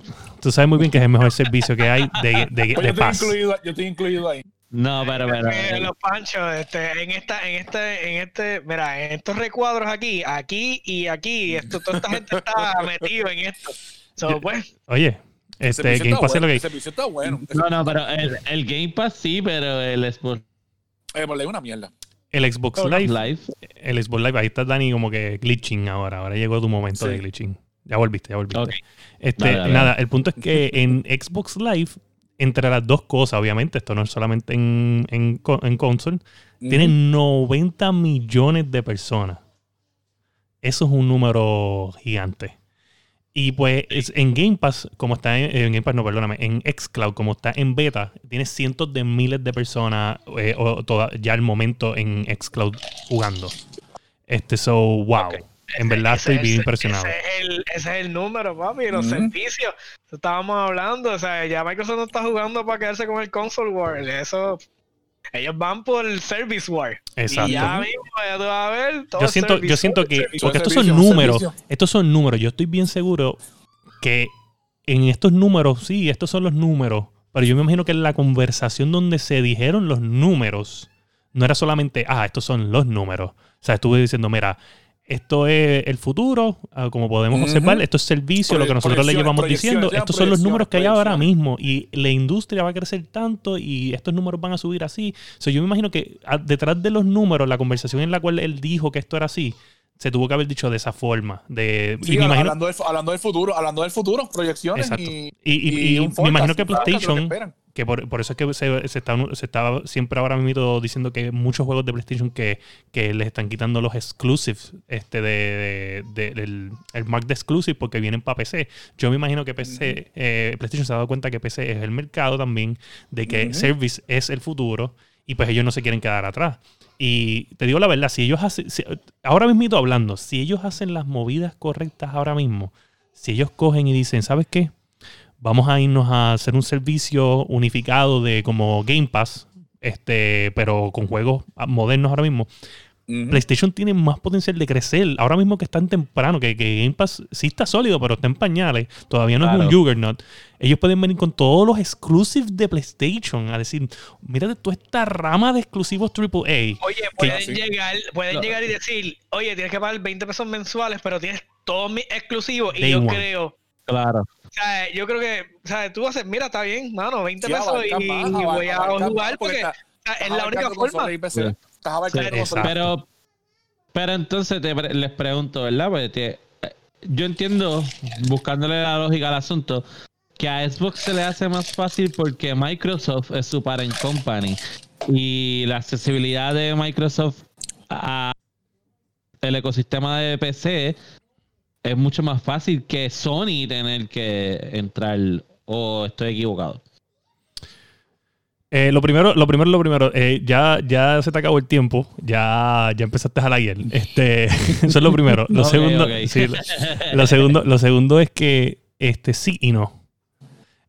Tú sabes muy bien que es el mejor servicio que hay de, de, Pues de yo, estoy Pass. incluido, yo estoy incluido ahí. No, pero, pero. Eh, los panchos, este, en esta, en este, en este, mira, en estos recuadros aquí, aquí y aquí, esto, toda esta gente está metido en esto. So, pues, Oye, este Game Pass es lo que El servicio está bueno. No, no, pero el, el Game Pass sí, pero el Xbox Eh, por ley una mierda. el Xbox Live, Live. el Xbox Live, ahí está Dani como que glitching ahora. Ahora llegó tu momento Sí. de glitching. Ya volviste, ya volviste. Ok. Este, Dale, dale, nada, el punto es que en Xbox Live, entre las dos cosas, obviamente, esto no es solamente en, en, en console, tienen 90 millones de personas. Eso es un número gigante. Y pues es- en Game Pass, como está en, en Game Pass, no, perdóname, en Xcloud, como está en beta, tiene cientos de miles de personas eh, o toda- ya al momento en Xcloud jugando. Este, so, wow. En verdad ese estoy es- bien impresionado. Ese es el, ese es el número, papi, los servicios. Estábamos hablando, o sea, ya Microsoft no está jugando para quedarse con el console war. Eso, ellos van por el service war. Exacto. Y ya mismo, ya tú vas a ver todo yo siento, yo siento que, porque estos son números, servicio. estos son números, yo estoy bien seguro que en estos números, sí, estos son los números, pero yo me imagino que en la conversación donde se dijeron los números, no era solamente, ah, estos son los números. O sea, estuve diciendo, mira, esto es el futuro, ah, como podemos Ujú. observar, esto es servicio, lo que nosotros le llevamos diciendo, estos son los números que hay ahora mismo y la industria va a crecer tanto y estos números van a subir así. O sea, yo me imagino que ah, detrás de los números, la conversación en la cual él dijo que esto era así, se tuvo que haber dicho de esa forma. De, Sí, y me imagino, hablando, del, hablando del futuro, hablando del futuro, proyecciones Exacto. y, y, y- y un me imagino que PlayStation. Que por, por eso es que se, se está, se está siempre ahora mismo diciendo que muchos juegos de PlayStation que, que les están quitando los exclusives este de, de- de- del el mark de exclusive porque vienen para PC. Yo me imagino que PC, eh, PlayStation se ha dado cuenta que PC es el mercado también, de que service es el futuro y pues ellos no se quieren quedar atrás. Y te digo la verdad, si ellos hacen, si- ahora mismo hablando, si ellos hacen las movidas correctas ahora mismo, si ellos cogen y dicen, ¿sabes qué? Vamos a irnos a hacer un servicio unificado de como Game Pass, este, pero con juegos modernos ahora mismo. PlayStation tiene más potencial de crecer. Ahora mismo que está en temprano, que, que Game Pass sí está sólido, pero está en pañales. Todavía no es un. Juggernaut. Ellos pueden venir con todos los exclusives de PlayStation a decir, mírate toda esta rama de exclusivos AAA. Oye, pueden llegar, pueden No. llegar y decir, oye, tienes que pagar 20 pesos mensuales, pero tienes todos mis exclusivos. Y yo one. creo, Claro. Sea, yo creo que, o sea, tú haces, mira, está bien, mano, 20 Sí, pesos y, más, y voy a jugar más, porque está- es la única forma. Estás abarcando Sí. Pero, pero entonces te les pregunto, ¿verdad? Porque te- eh, yo entiendo, buscándole la lógica al asunto, que a Xbox se le hace más fácil porque Microsoft es su parent company y la accesibilidad de Microsoft a el ecosistema de PC es mucho más fácil que Sony tener que entrar o estoy equivocado. Eh, lo primero, lo primero, lo primero, eh, ya, ya se te acabó el tiempo, ya, ya empezaste a ayer. Este, eso es lo primero. Lo segundo, ok. sí, lo, lo segundo, lo segundo es que este sí y no.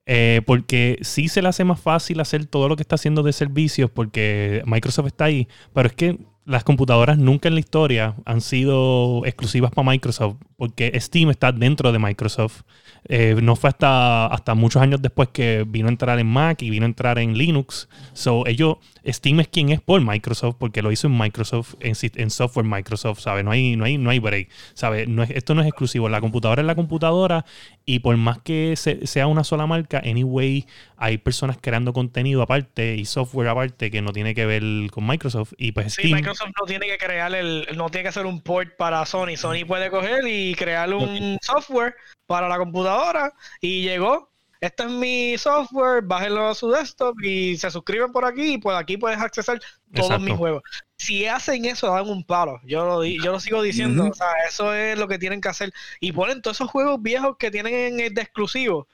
Eh, porque sí se le hace más fácil hacer todo lo que está haciendo de servicios porque Microsoft está ahí, pero es que las computadoras nunca en la historia han sido exclusivas para Microsoft porque Steam está dentro de Microsoft. Eh, no fue hasta, hasta muchos años después que vino a entrar en Mac y vino a entrar en Linux. So, ellos, Steam es quien es por Microsoft porque lo hizo en Microsoft, en, software Microsoft, ¿sabes? No hay, no hay, no hay break, ¿sabes? Esto no es exclusivo. La computadora es la computadora y por más que se- sea una sola marca, anyway, hay personas creando contenido aparte y software aparte que no tiene que ver con Microsoft. Y pues Sí, Microsoft no tiene que crear el, no tiene que hacer un port para Sony. Sony puede coger y crear un software para la computadora y llegó. Este es mi software, bájenlo a su desktop y se suscriben por aquí y pues aquí puedes accesar todos Exacto. mis juegos. Si hacen eso, dan un palo. Yo lo, di- yo lo sigo diciendo. O sea, eso es lo que tienen que hacer. Y ponen todos esos juegos viejos que tienen en el de exclusivo.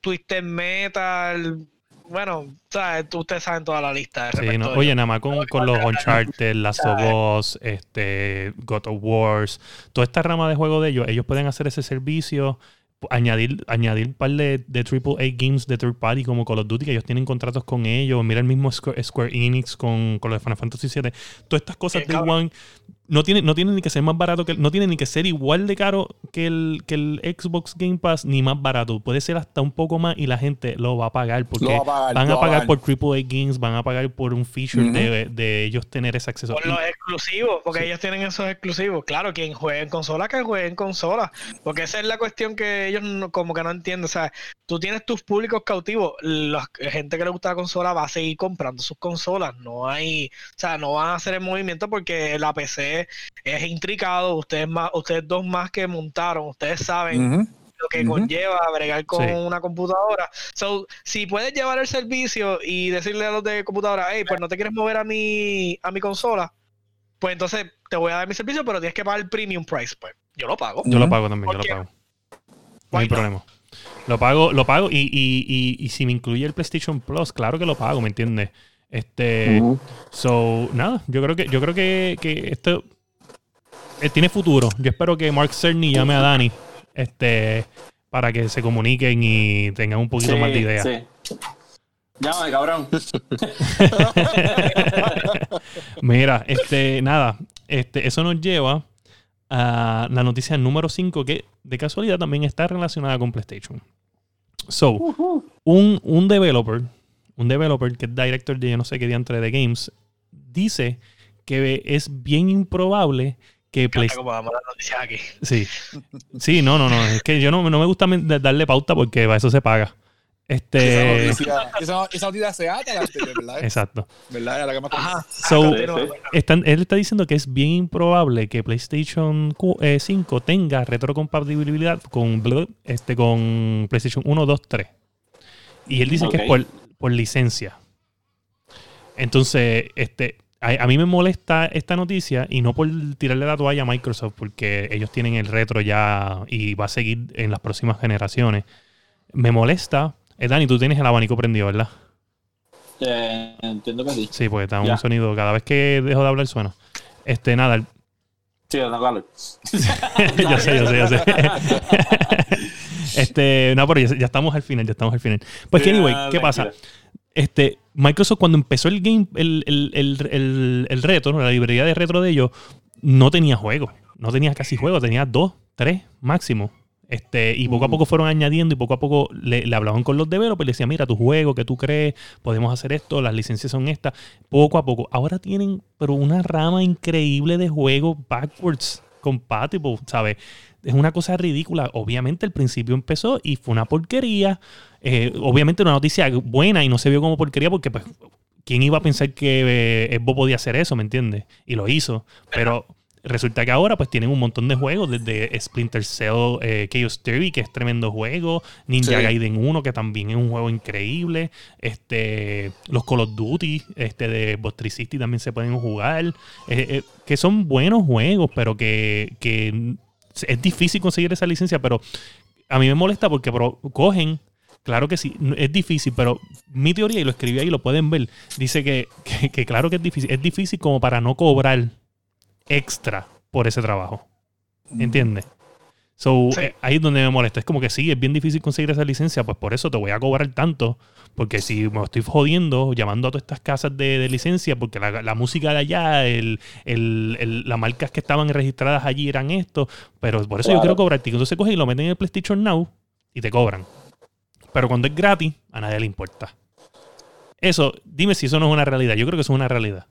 Twisted Metal. Bueno, o sea, ustedes saben toda la lista. de Sí, no. Oye, nada más con, con los Uncharted, Last of Us, este, God of Wars, toda esta rama de juego de ellos, ellos pueden hacer ese servicio, añadir, añadir un par de, de AAA games de third party como Call of Duty, que ellos tienen contratos con ellos, mira el mismo Square, Square Enix con, con lo de Final Fantasy VII, todas estas cosas de cabrón. One no tiene, no tiene ni que ser más barato que el- no tiene ni que ser igual de caro que el, que el Xbox Game Pass, ni más barato. Puede ser hasta un poco más y la gente lo va a pagar porque Lo va a pagar, van lo a va a pagar por AAA Games, van a pagar por un feature de, de ellos tener ese acceso. Por los exclusivos, porque ellos tienen esos exclusivos. Claro, quien juegue en consola, que juegue en consola. Porque esa es la cuestión que ellos no- como que no entienden. O sea, tú tienes tus públicos cautivos. La gente que le gusta la consola va a seguir comprando sus consolas. No hay, o sea, no van a hacer el movimiento porque la PC es intricado. Ustedes más, ustedes dos más que montaron, ustedes saben lo que conlleva bregar con Sí. una computadora. So, si puedes llevar el servicio y decirle a los de computadora, hey, pues no te quieres mover a mi, a mi consola, pues entonces te voy a dar mi servicio, pero tienes que pagar el premium price, pues. Yo lo pago. Yo lo pago también, yo ¿Por lo pago. No hay problema. Lo pago, lo pago y, y, y, y si me incluye el PlayStation Plus, claro que lo pago, ¿me entiendes? Este, so, nada, yo creo que, yo creo que, que esto eh, tiene futuro. Yo espero que Mark Cerny llame a Dani, este, para que se comuniquen y tengan un poquito Sí, más de idea. sí. Llámame, cabrón. Mira, este, nada, este, eso nos lleva a la noticia número 5, que de casualidad también está relacionada con PlayStation. So, un, un developer, un developer que es director de yo no sé qué diantre de games, dice que es bien improbable que PlayStation. aquí. Sí. Sí, no, no, no. Es que yo no, no me gusta darle pauta porque para eso se paga. Este. Esa noticia, se ata, ¿verdad? Exacto. ¿Verdad? La que más Ajá. So-. Están- él está diciendo que es bien improbable que PlayStation Q- eh, 5 tenga retrocompatibilidad con, este, con PlayStation 1, 2, 3. Y él dice que es por, por licencia. Entonces, este, a, a mí me molesta esta noticia y no por tirarle la toalla a Microsoft, porque ellos tienen el retro ya y va a seguir en las próximas generaciones. Me molesta. Eh, Dani, tú tienes el abanico prendido, ¿verdad? Eh, entiendo que sí. Sí, porque está Ya. un sonido. Cada vez que dejo de hablar suena. Este, nada, Sí, no, claro. yo sé, yo sé, yo sé. este, no, pero ya, ya estamos al final, ya estamos al final. Pues que, anyway, ¿qué pasa? Este, Microsoft cuando empezó el game, el, el, el, el, el retro, la librería de retro de ellos, no tenía juegos. No tenía casi juegos, tenía dos, tres máximo. Este, y poco a poco fueron añadiendo y poco a poco le, le hablaban con los developers y le decían, mira, tu juego, que tú crees? Podemos hacer esto, las licencias son estas. Poco a poco. Ahora tienen pero una rama increíble de juegos backwards compatible, ¿sabes? Es una cosa ridícula. Obviamente el principio empezó y fue una porquería. Eh, obviamente una noticia buena y no se vio como porquería porque pues ¿quién iba a pensar que eh, Xbox podía hacer eso, me entiendes? Y lo hizo. Pero resulta que ahora pues tienen un montón de juegos, desde Splinter Cell eh, Chaos Theory, que es tremendo juego, Ninja Sí. Gaiden 1, que también es un juego increíble, este los Call of Duty este de Boss 360 también se pueden jugar, eh, eh, que son buenos juegos, pero que, que es difícil conseguir esa licencia, pero a mí me molesta porque cogen Claro que sí, es difícil, pero mi teoría, y lo escribí ahí, lo pueden ver, dice que, que- que claro que es difícil. Es difícil como para no cobrar extra por ese trabajo. ¿Entiendes? So, Sí. eh, ahí es donde me molesta. Es como que sí, es bien difícil conseguir esa licencia, pues por eso te voy a cobrar tanto. Porque si me estoy jodiendo llamando a todas estas casas de, de licencia, porque la, la música de allá, el, el- el- las marcas que estaban registradas allí eran esto, pero por eso yo quiero cobrarte. Entonces coges y lo meten en el PlayStation Now y te cobran. Pero cuando es gratis, a nadie le importa. Eso, dime si eso no es una realidad. Yo creo que eso es una realidad.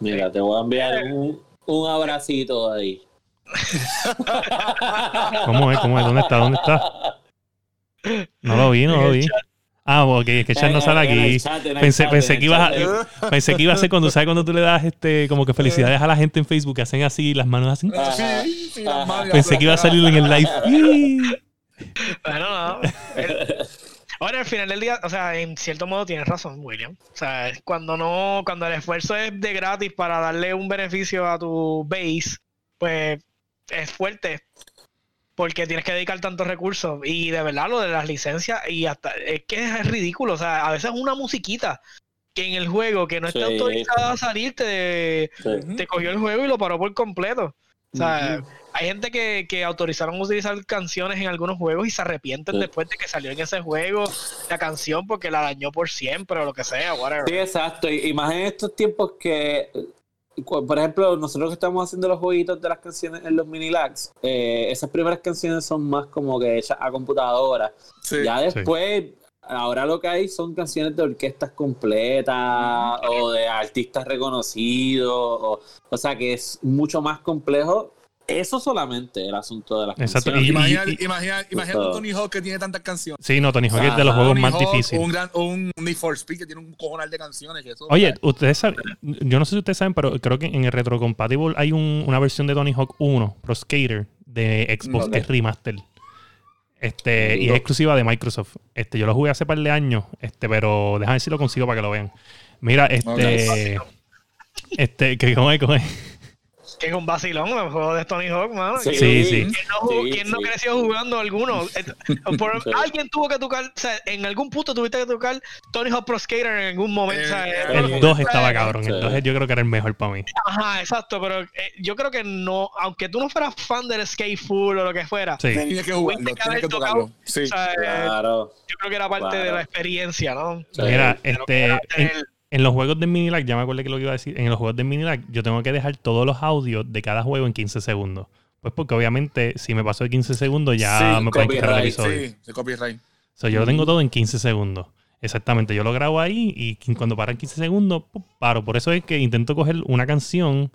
Mira, te voy a enviar un, un abracito ahí. ¿Cómo es? ¿Cómo es? ¿Dónde está? ¿Dónde está? No lo vi, no lo vi. Ah, ok, es que Chat no sale aquí. Pensé, pensé en que ibas a, pensé que iba a ser cuando sabes cuando tú le das este como que felicidades a la gente en Facebook que hacen así las manos así. Sí, sí, las manos Pensé que iba a salir en el live. Bueno, no. Ahora, al final del día, o sea, en cierto modo tienes razón, William. O sea, cuando no, cuando el esfuerzo es de gratis para darle un beneficio a tu base, pues es fuerte. Porque tienes que dedicar tantos recursos. Y de verdad, lo de las licencias, y hasta es que es ridículo. O sea, a veces una musiquita que en el juego que no está Sí. autorizada a salir te, Sí. te cogió el juego y lo paró por completo. O sea. Hay gente que, que autorizaron utilizar canciones en algunos juegos y se arrepienten Sí. después de que salió en ese juego la canción porque la dañó por siempre o lo que sea, whatever. Sí, exacto. Y, y más en estos tiempos que, por ejemplo, nosotros que estamos haciendo los jueguitos de las canciones en los mini lags, eh, esas primeras canciones son más como que hechas a computadora. Sí. Ya después, ahora lo que hay son canciones de orquestas completas o de artistas reconocidos. O, o sea que es mucho más complejo. Eso solamente el asunto de las Exacto. canciones. Imagina, y- imagina, imagina un Tony Hawk que tiene tantas canciones. Sí, no, Tony Hawk es de los juegos Tony más Hawk, difíciles. Un, gran, un Need for Speed que tiene un cojonal de canciones. Que eso, Oye, ustedes saben, yo no sé si ustedes saben, pero creo que en el Retrocompatible hay un- una versión de Tony Hawk 1, Pro Skater, de Xbox, Ok. que es remaster. Este, y es No. exclusiva de Microsoft. Este, yo lo jugué hace par de años, este, pero déjame ver si lo consigo para que lo vean. Mira, este. Este, que cómo es, cómo es? Que es un vacilón el juego de Tony Hawk, mano. Sí, Sí, sí. ¿Quién no, jugó- Sí, quién no sí. creció jugando alguno? Eh, por- Sí. Alguien tuvo que tocar, o sea, en algún punto tuviste que tocar Tony Hawk Pro Skater en algún momento. o sea, Eh, los- El 2 estaba cabrón. El Sí. 2 yo creo que era el mejor para mí. Ajá, exacto, pero eh, yo creo que no, aunque tú no fueras fan del Skate Full o lo que fuera, Sí. Tienes que jugarlo, Tuviste que que tocarlo. tocado. Sí. o sea, eh, Claro. yo creo que era parte Claro. de la experiencia, ¿no? Sí. Mira, De lo que este. era En, en los juegos de Minilag, ya me acuerdo que lo que iba a decir. En los juegos de Minilag, yo tengo que dejar todos los audios de cada juego en 15 segundos. Pues porque obviamente, si me paso de 15 segundos, ya Sí, me pueden quitar el episodio. Sí, de copyright. So, yo lo tengo todo en 15 segundos. Exactamente, yo lo grabo ahí y cuando para en 15 segundos, ¡pum! paro. Por eso es que intento coger una canción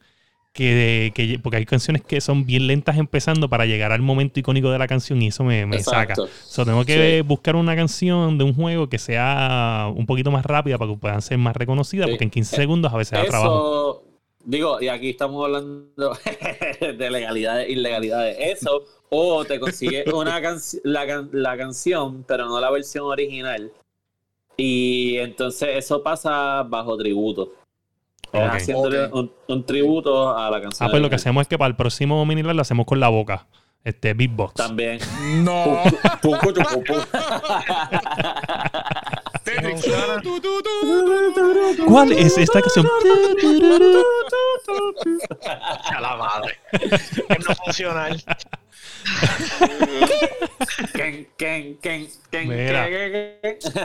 que, que- porque hay canciones que son bien lentas empezando para llegar al momento icónico de la canción y eso me, me saca. So, tengo que Sí. buscar una canción de un juego que sea un poquito más rápida para que puedan ser más reconocidas, Sí. porque en 15 Eh, segundos a veces da trabajo. Eso, digo, y aquí estamos hablando de legalidades e ilegalidades. Eso, o te consigues una canci- la, can- la canción, pero no la versión original. Y entonces eso pasa bajo tributo. Es Ok. Haciéndole un, un tributo a la canción. Ah, pues lo que hacemos es que para el próximo minilar lo hacemos con la boca. Este, beatbox. También. No. ¿Cuál es esta canción? A la madre. Es no funcional. ¿Quién, Ken, Ken, Ken, Mira.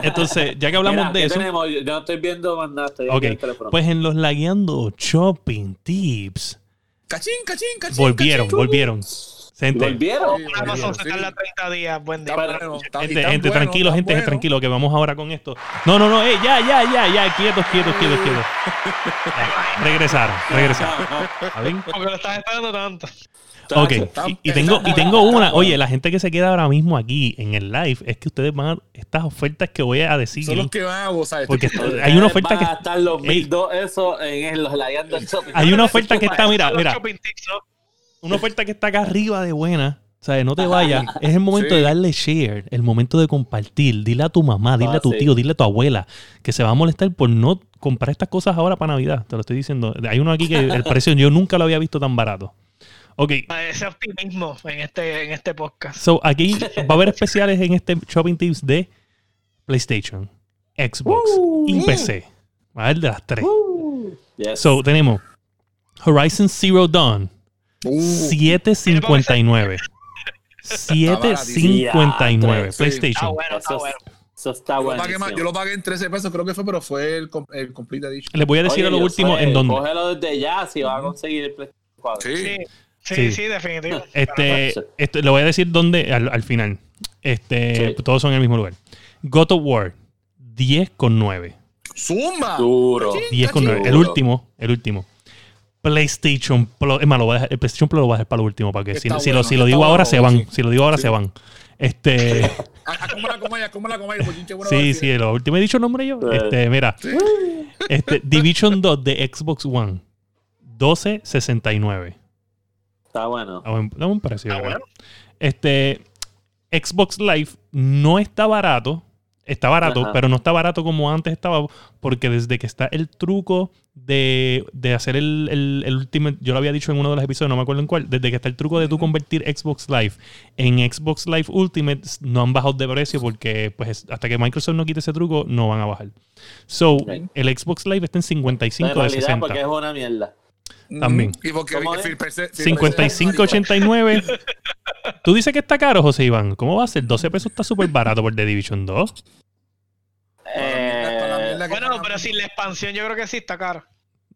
Entonces, ya que hablamos Mira, de ¿qué eso, tenemos? Yo no estoy viendo más nada, estoy ok, aquí en el pues en los lagueando shopping tips Cachín, cachín, cachín. volvieron, cachín. volvieron. Gente, ¿Volvieron? Sí, Amazon sí. se tarda 30 días, buen día. Está bueno, está- y gente, gente, bueno, tranquilo, gente, bueno. tranquilo, que vamos ahora con esto. No, no, no, eh, ya, ya, ya, ya, quietos, quietos, quietos, quietos. Regresaron, regresaron. ¿Está bien? Porque lo estás esperando tanto. Ok, y, y tengo, y tengo una, oye, la gente que se queda ahora mismo aquí en el live, es que ustedes van a, estas ofertas que voy a decir, Son los que van a gozar. porque Este- hay una oferta que, los Ey. 1002 eso en los hay una oferta que está, mira, mira, una oferta que está acá arriba de buena. O sea, no te vayas. Es el momento Sí. de darle share, el momento de compartir. Dile a tu mamá, dile a tu Ah, sí. tío, dile a tu abuela que se va a molestar por no comprar estas cosas ahora para Navidad. Te lo estoy diciendo. Hay uno aquí que el precio yo nunca lo había visto tan barato. Ok, Ese optimismo en este, en este podcast. so aquí va a haber especiales en este Shopping Tips de PlayStation, Xbox y PC. Va a haber de las tres. Yes. So tenemos Horizon Zero Dawn, Uh, 759. 759 Sí. PlayStation. Ah, bueno, está eso, bueno. eso está yo, lo más- yo lo pagué en 13 pesos, creo que fue, pero fue el, el Complete Edition. Les voy a decir a lo último en dónde. Cógelo desde ya si vas a conseguir el PlayStation 4. Sí. Sí, sí, Sí. sí, definitivo. Este, este, le voy a decir dónde al, al final. Este, Sí. todos son en el mismo lugar. God of War 10 con 9. Zumba. Duro. Cachín, 10 con 9. El último, el último. PlayStation Plus. Es más, lo voy a dejar- el PlayStation Plus lo voy a dejar para el último. Para que si, Está si lo, bueno, si lo digo bueno, ahora se bueno, van. sí. Si lo digo ahora Sí. se van. Este. El bueno Sí, sí, lo último he dicho nombre yo. Este, mira. Este, Division 2 de Xbox One. 1269. Está bueno. A buen, a buen precio. Bueno. Este Xbox Live no está barato. Está barato, Ajá. pero no está barato como antes estaba. Porque desde que está el truco de, de hacer el, el, el Ultimate, yo lo había dicho en uno de los episodios, no me acuerdo en cuál. Desde que está el truco de tú convertir Xbox Live en Xbox Live Ultimate, no han bajado de precio porque pues hasta que Microsoft no quite ese truco, no van a bajar. So, el Xbox Live está en 55 en de realidad, 60. porque es una mierda. También. Y porque ¿Cómo es? Phil Perse- Phil 55.89. Tú dices que está caro, José Iván. ¿Cómo va a ser? 12 pesos está súper barato por The Division 2. Eh, Bueno, pero sin la expansión yo creo que sí está caro.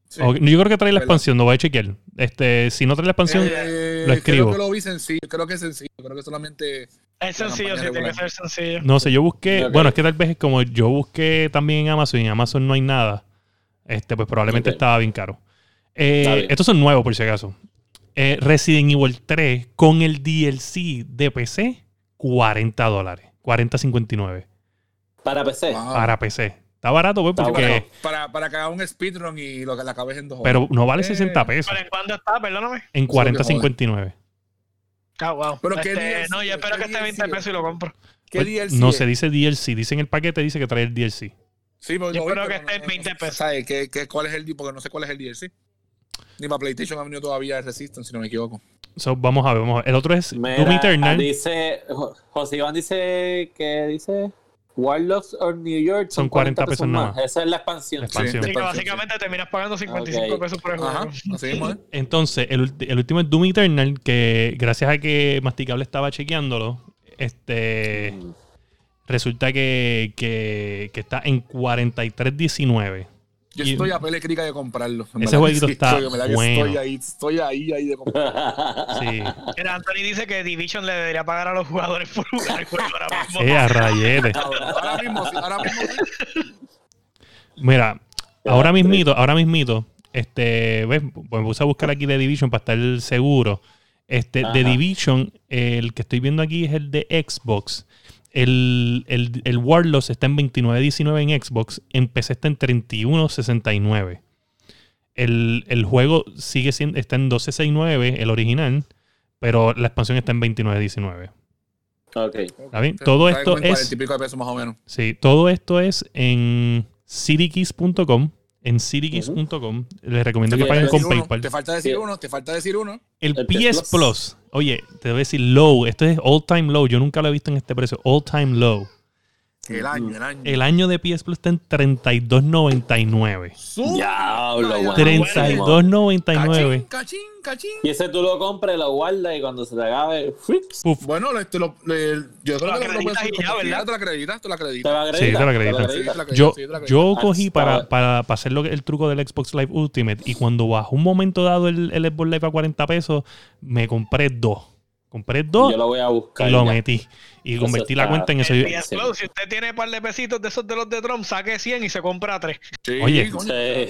Sí. Ok, Yo creo que trae la expansión, lo voy a chequear. Este, si no trae la expansión, Eh, lo escribo. Creo que lo vi sencillo. Creo que es sencillo. Creo que solamente. Es sencillo, sí, tiene que ser sencillo. no sé, yo busqué, Ok. bueno, es que tal vez es como yo busqué también en Amazon y en Amazon no hay nada, este, pues probablemente Ok. estaba bien caro. Eh, estos son nuevos por si acaso. Eh, Resident Evil 3 con el DLC de PC, 40 dólares, 40.59 para PC. Wow. para PC. Está barato, pues, porque, bueno. Para, para que haga un speedrun y lo que la acabes en dos horas. pero no vale Eh, 60 pesos, ¿Pero en cuándo está? Perdóname. en 40.59. Ah, wow. Pero ¿qué Este, DLC? no, yo espero ¿Qué que esté 20 DLC? pesos y lo compro. ¿Qué Pues, DLC? no es? se dice DLC, dice en el paquete, dice que trae el DLC. Sí, pero Yo vi, espero pero que no- esté en no- 20 no- pesos. ¿Sabes qué, qué, cuál es el Porque no sé cuál es el DLC. Ni para PlayStation ha venido todavía el Resistance, si no me equivoco. So, vamos a ver, vamos a ver. El otro es Mira, Doom Eternal. Dice, Jo- José Iván dice que dice Warlocks of New York Son 40 pesos nada más. Esa es la expansión. La expansión. Así que expansión, básicamente terminas pagando 55 Ok. pesos por el juego. así mismo, ¿eh? Entonces, el, último es Doom Eternal, que gracias a que Masticable estaba chequeándolo, este Mm. resulta que, que, que está en 43.19. Yo Y- estoy a pele crica de comprarlo. Ese jueguito sí, está estoy- bueno. Estoy ahí, estoy ahí, ahí de comprarlo. Sí. Mira, Anthony dice que Division le debería pagar a los jugadores por jugar el juego ahora mismo. Eh, a rayete. Ahora mismo, sí, ahora mismo sí. Mira, ahora mismito, ahora mismito, este, ves, pues me puse a buscar aquí The Division para estar seguro. Este, The Ajá. Division, el que estoy viendo aquí es el de Xbox. El, el, el Warlords está en 29.19 en Xbox. En PC está en 31.69. El, el juego sigue siendo, está en 12.69, el original, pero la expansión está en 29.19. Ok. ¿Está bien? Todo esto es- 40 y pico de pesos más o menos. Sí, todo esto es en citykeys.com. En citykeys.com. Les recomiendo que paguen con PayPal. Te falta decir Sí. uno, te falta decir uno. El El PS PS Plus. Plus. Oye, te voy a decir low. Esto es all time low. Yo nunca lo he visto en este precio. All time low. El año, el año. El año de PS Plus está en 32.99. Zumba. Diablo, bueno. 32.99. Cachín, cachín, cachín. Y ese tú lo compras, lo guardas y cuando se te acabe, Bueno, este, lo, le- yo creo la que lo puedes acreditas y ya, ¿verdad? Te la acreditas, te la te acreditas. lo. Sí, te lo acreditas. Sí, te la acreditas, yo, yo Ah, cogí está- para, para, para hacer lo que- el truco del Xbox Live Ultimate y cuando bajó un momento dado el, el Xbox Live a 40 pesos, me compré dos. Compré dos Yo lo voy a buscar. y lo ya. metí. Y Eso convertí la está- cuenta en eso. El Yo- PS Plus, si usted tiene un par de pesitos de esos de los de Trump, saque 100 y se compra 3. Sí, Oye.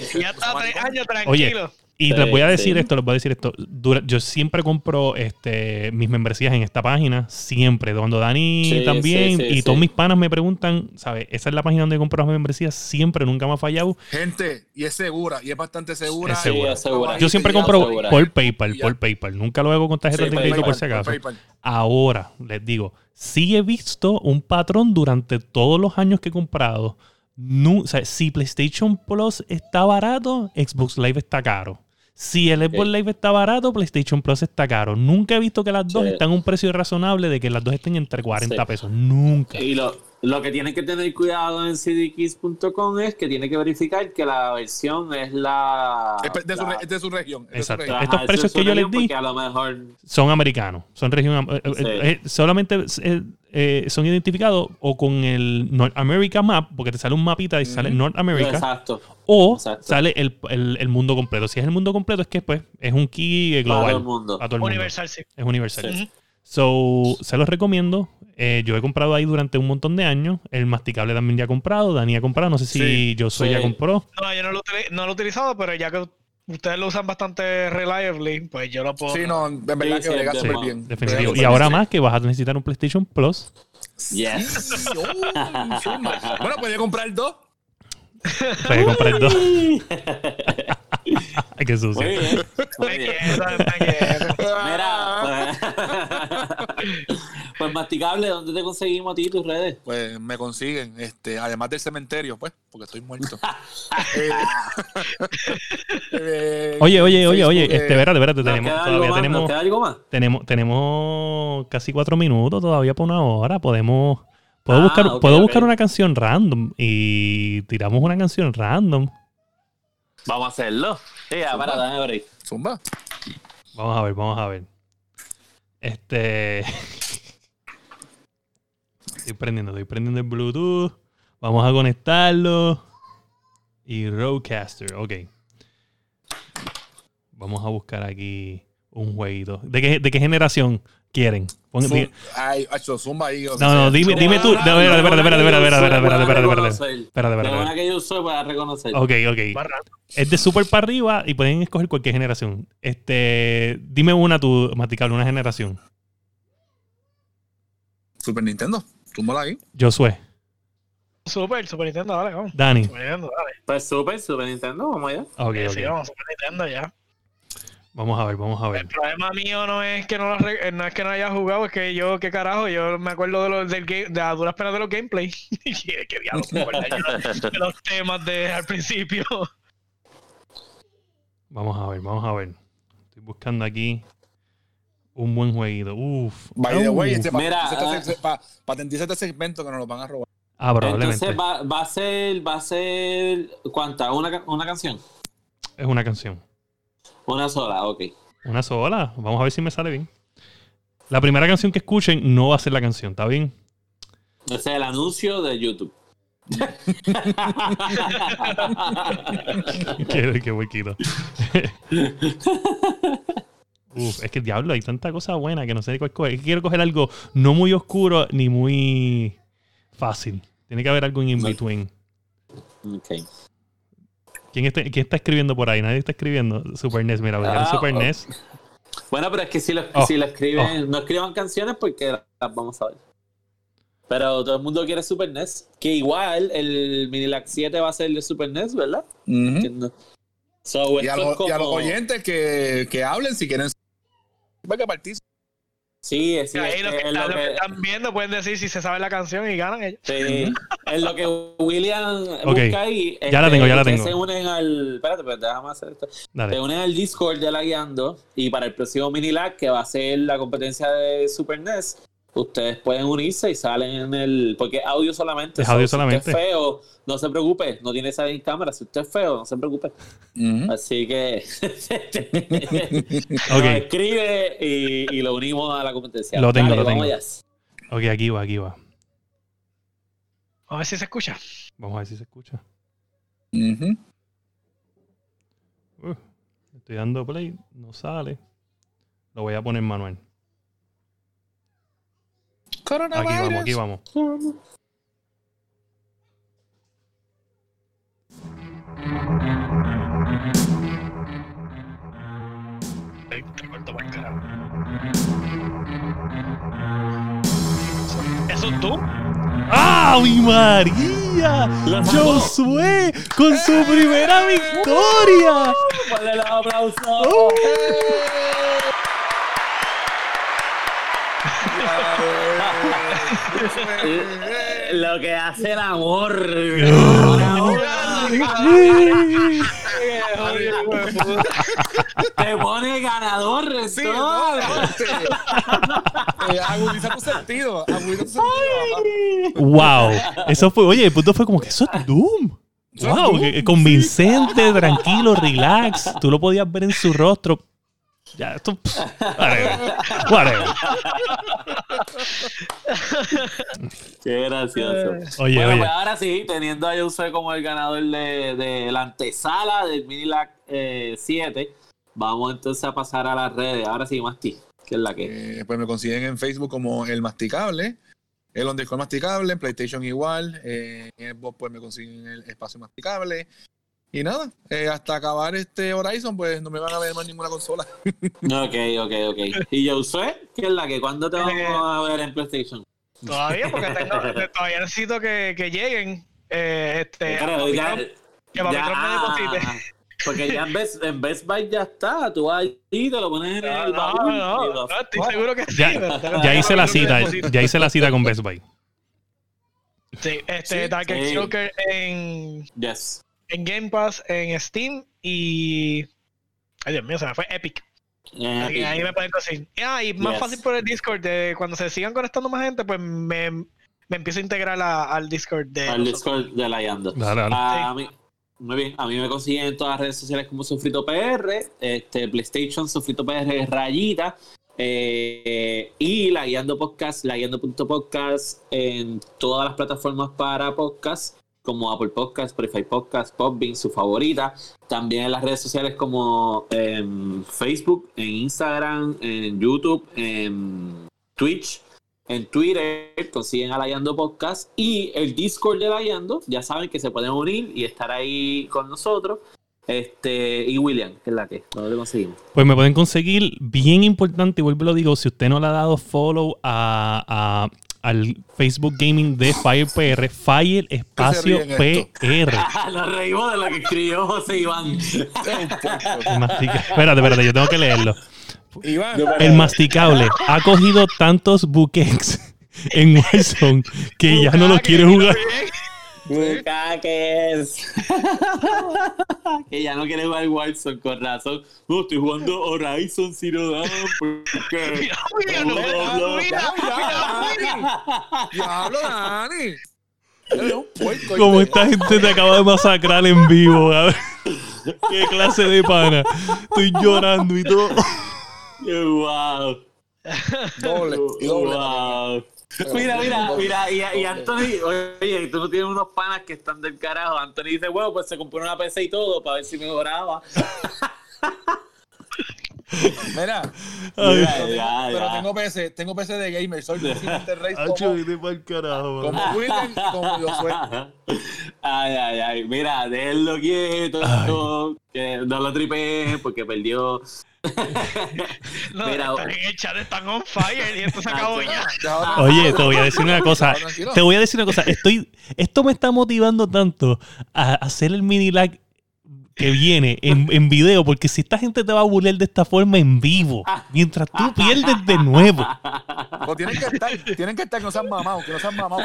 Sí. Ya está tres años Oye, tranquilo. Y Sí, les voy a decir sí. esto, les voy a decir esto. Dura- yo siempre compro este, mis membresías en esta página, siempre. Cuando Dani Sí, también, sí, sí, y sí. todos mis panas me preguntan, ¿sabes? Esa es la página donde compro las membresías, siempre, nunca me ha fallado. Gente, y es segura, y es bastante segura. Es segura. Y es segura. Yo siempre compro segura. por PayPal, por PayPal. Nunca lo hago con tarjeta Sí, de crédito por si acaso. Ahora, les digo, sí he visto un patrón durante todos los años que he comprado. Nu- o sea, si PlayStation Plus está barato, Xbox Live está caro. Si el Xbox Ok. Live está barato, PlayStation Plus está caro. Nunca he visto que las dos Sí. están a un precio razonable de que las dos estén entre 40 Sí. pesos. Nunca. Y lo, lo que tienen que tener cuidado en cdkeys.com es que tiene que verificar que la versión es la. Es de su, la- re- es de su región. es de su Exacto. región. Estos precios es que yo les di- Porque a lo mejor. Son americanos. Son región, eh, eh, Sí. eh, solamente eh, eh, son identificados o con el North America Map, porque te sale un mapita y sale North America. Exacto. O Exacto. sale el, el- el mundo completo. Si es el mundo completo, es que pues es un key eh, global. Para todo el mundo. Todo el mundo. Universal, sí. Es universal. Sí. So, se los recomiendo. Eh, yo he comprado ahí durante un montón de años. El masticable también ya ha comprado. Dani ha comprado. No sé si Sí. yo soy Sí. ya compró. No, yo no lo, no lo he utilizado, pero ya que ustedes lo usan bastante reliably, pues yo lo puedo. Sí, no, en verdad Sí, que sí, súper sí, bien. Definitivo. Y ahora más que vas a necesitar un PlayStation Plus. Yes. Bueno, puede comprar dos. Puedes comprar dos. Ay, qué sucio. Muy bien. Muy bien. Mira, pues, pues masticable, ¿dónde te conseguimos a ti tus redes? Pues me consiguen, este, además del cementerio, pues, porque estoy muerto. Eh, eh, Oye, oye, oye, oye. eh, Este, espérate, espérate. ¿Nos Tenemos, queda algo todavía tenemos, queda algo más? tenemos, tenemos casi cuatro minutos todavía por una hora. Podemos. Puedo Ah, buscar, puedo buscar una canción random y tiramos una canción random. Vamos a hacerlo. Sí, ya, para, dame break. Zumba. Vamos a ver, vamos a ver. Este. estoy prendiendo, estoy prendiendo el Bluetooth. Vamos a conectarlo. Y Rodecaster, ok. Vamos a buscar aquí un jueguito. ¿De qué, de qué generación quieren? Pon- Zum- di- Ay, acho, zumba ahí. o no, sea, no, dime, dime tú. para espérate, espérate, reconocer. espérate, espérate, De una espérate. que yo uso para reconocer. Ok, ok. Es de súper para arriba y pueden escoger cualquier generación. Este, dime una tú, Maticable, una generación. Super Nintendo. Túmbala ahí. Josué, Super, Super Nintendo, dale, vamos. Dani. Super Nintendo, dale. Pues Super, Super Nintendo, vamos allá. Ok, Sí, ok. sí, vamos, Super Nintendo ya. Vamos a ver, vamos a ver. El problema mío no es que no, lo re- no es que no haya jugado, es que yo, qué carajo, yo me acuerdo de los del game, de a duras penas de los gameplay. Y qué diablo, me acuerdo yo de los temas de al principio. Vamos a ver, vamos a ver. Estoy buscando aquí un buen jueguito. Uf. By the way, este, Mira, patentiza este, pa- este segmento que nos lo van a robar. Ah, probablemente. Entonces va, va a ser, va a ser, ¿cuánta? ¿Una, una canción? Es una canción. Una sola, ok. Una sola. Vamos a ver si me sale bien. La primera canción que escuchen no va a ser la canción, ¿está bien? Ese es el anuncio de YouTube. qué, qué huequito. Uf, es que diablo, hay tanta cosa buena que no sé cuál coger. Es que quiero coger algo no muy oscuro ni muy fácil. Tiene que haber algo en in between. Ok. ¿Quién está, quién está escribiendo por ahí? Nadie está escribiendo. Super NES, mira, voy a Ah, Super oh. NES. Bueno, pero es que si lo, Oh, si lo escriben, no escriban canciones porque las vamos a ver. Pero todo el mundo quiere Super NES. Que igual el Minilac 7 va a ser de Super NES, ¿verdad? No- So, y, a esto los, es como- y a los oyentes que, que hablen si quieren. Ve que participen. Sí, sí, Ahí es, los que, es lo que que, están viendo pueden decir si se sabe la canción y ganan ellos. sí, es lo que William Ok. busca ahí. Ya la tengo, ya la ustedes tengo. Se unen al. Espérate, pero déjame hacer esto. Se Dale. unen al Discord de la guiando y para el próximo Minilac, que va a ser la competencia de Super NES, ustedes pueden unirse y salen en el. Porque es audio solamente. Es audio So, si solamente. usted es feo, no se preocupe. No tiene esa en cámara. Si usted es feo, no se preocupe. Así que. Ok. nos escribe y, y lo unimos a la competencia. Lo tengo, Dale, lo tengo. vamos allá. Ok, aquí va, aquí va. A ver si se escucha. Vamos a ver si se escucha. Uh, estoy dando play, no sale. Lo voy a poner manual. Aquí vamos, aquí vamos. Ay. ¿Eso es tú? ¡Ah, mi María! ¡Josué con su primera victoria! Ponle los aplausos. ¡Oh! Lo que hace el amor. Te pone ganador en Sí, todo. no, eh, agudiza tu sentido. Agudiza tu sentido. ¡Wow! Eso fue, oye, el punto fue como que eso es Doom. ¡Wow! Convincente, tranquilo, relax. Tú lo podías ver en su rostro. Ya, esto. pff, Whatever. Whatever. Qué gracioso. Oye, bueno, oye. pues ahora sí, teniendo a Jose como el ganador de, de la antesala del Minilac eh, 7, vamos entonces a pasar a las redes. Ahora sí, Masti, que es la que. Eh, pues me consiguen en Facebook como El Masticable, el underscore masticable, en PlayStation igual, eh, en Xbox pues me consiguen el espacio masticable. Y nada, eh, hasta acabar este Horizon, pues no me van a ver más ninguna consola. Ok, ok, ok. ¿Y Josué? ¿Qué es la que? ¿Cuándo te vamos Eh, a ver en PlayStation? Todavía, porque tengo, todavía necesito que, que lleguen. Eh, este, a Pero Papi ya- que Papi ya- me deposite. Porque ya en Best, en Best Buy ya está. Tú vas ahí te lo pones en No, el no, baúl. no, lo- no, estoy seguro que sí. Ya, ya hice la cita. Ya hice la cita con Best Buy. Sí, este, Sí. Dark Sí. Joker en, Yes. En Game Pass, en Steam y. Ay, Dios mío, se me fue Epic. Eh, Ahí, ahí me pueden conseguir. Ah, y más Yes. fácil por el Discord. De, cuando se sigan conectando más gente, pues me, me empiezo a integrar a- al Discord de. al. Discord de la Yando. Dale, dale. A mí, muy bien, a mí me consiguen en todas las redes sociales como Sufrito PR, este, PlayStation, Sufrito PR Rayita, eh, y la Guiando Podcast, la Guiando.podcast en todas las plataformas para podcast, como Apple Podcast, Spotify Podcast, Podbean, su favorita. También en las redes sociales como en Facebook, en Instagram, en YouTube, en Twitch. En Twitter consiguen a la Yando Podcast y el Discord de la Yando. Ya saben que se pueden unir y estar ahí con nosotros. Este, y William, que es la que, ¿dónde conseguimos? Pues me pueden conseguir, bien importante, y vuelvo lo digo, si usted no le ha dado follow a- al Facebook Gaming de Fire PR, Fire Espacio? PR. Nos reímos de lo que escribió José Iván. Espérate, espérate, yo tengo que leerlo. Iván, El masticable ha cogido tantos buquets en Warzone que ya no lo Ah, quiere jugar. Bucaques. que ya no quiere jugar Warzone con razón. No, estoy jugando Horizon Zero Dawn porque... Mira, mira, no, mira, mira, mira. diablo, Dani. Como esta gente te acaba de masacrar en vivo. a ver. Qué clase de pana. Estoy llorando y todo. wow. Doble, y doble. Wow. Mira, mira, mira, y, y Anthony, oye, tú no tienes unos panas que están del carajo. Anthony dice, bueno, pues se compró una PC y todo para ver si mejoraba. Mira, Ay, Ya, pero, ya, tengo, pero ya. tengo PC, tengo PC de gamer, soy Rey Hacho, como, carajo. como William y como Josué. Ay, ay, ay. Mira, déjenlo quieto. Ay. Que no lo tripeen porque perdió. No, Mira, están en el chat, están on fire y esto se acabó ya. Oye, te voy a decir una cosa. Te voy a decir una cosa. Estoy, esto me está motivando tanto a hacer el mini lag que viene en, en video, porque si esta gente te va a burlar de esta forma en vivo, mientras tú pierdes de nuevo. O tienen que estar, tienen que estar, que no sean mamados, que no sean mamados.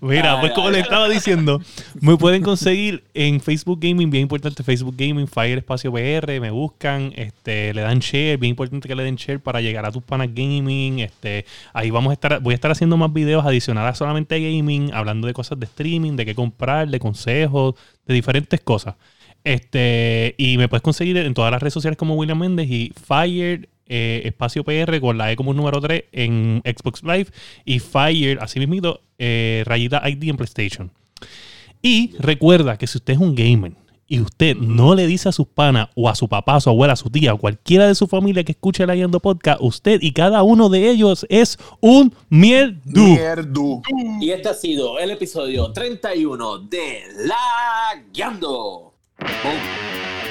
Mira, pues como le estaba diciendo, me pueden conseguir en Facebook Gaming, bien importante, Facebook Gaming, Fire Espacio PR, me buscan, este, le dan share, bien importante que le den share para llegar a tus panas gaming, este, ahí vamos a estar, voy a estar haciendo más videos adicionales a solamente gaming, hablando de cosas de streaming, de qué comprar, de consejos, de diferentes cosas. Este, y me puedes conseguir en todas las redes sociales como William Méndez y Fire eh, Espacio PR con la E como número 3 en Xbox Live y Fire, así mismito, eh, rayita ID en PlayStation. Y recuerda que si usted es un gamer y usted no le dice a sus panas o a su papá, a su abuela, a su tía o cualquiera de su familia que escuche la Yendo Podcast, usted y cada uno de ellos es un mierdu. Mierdu. Y este ha sido el episodio 31 de La Guiando. Boom.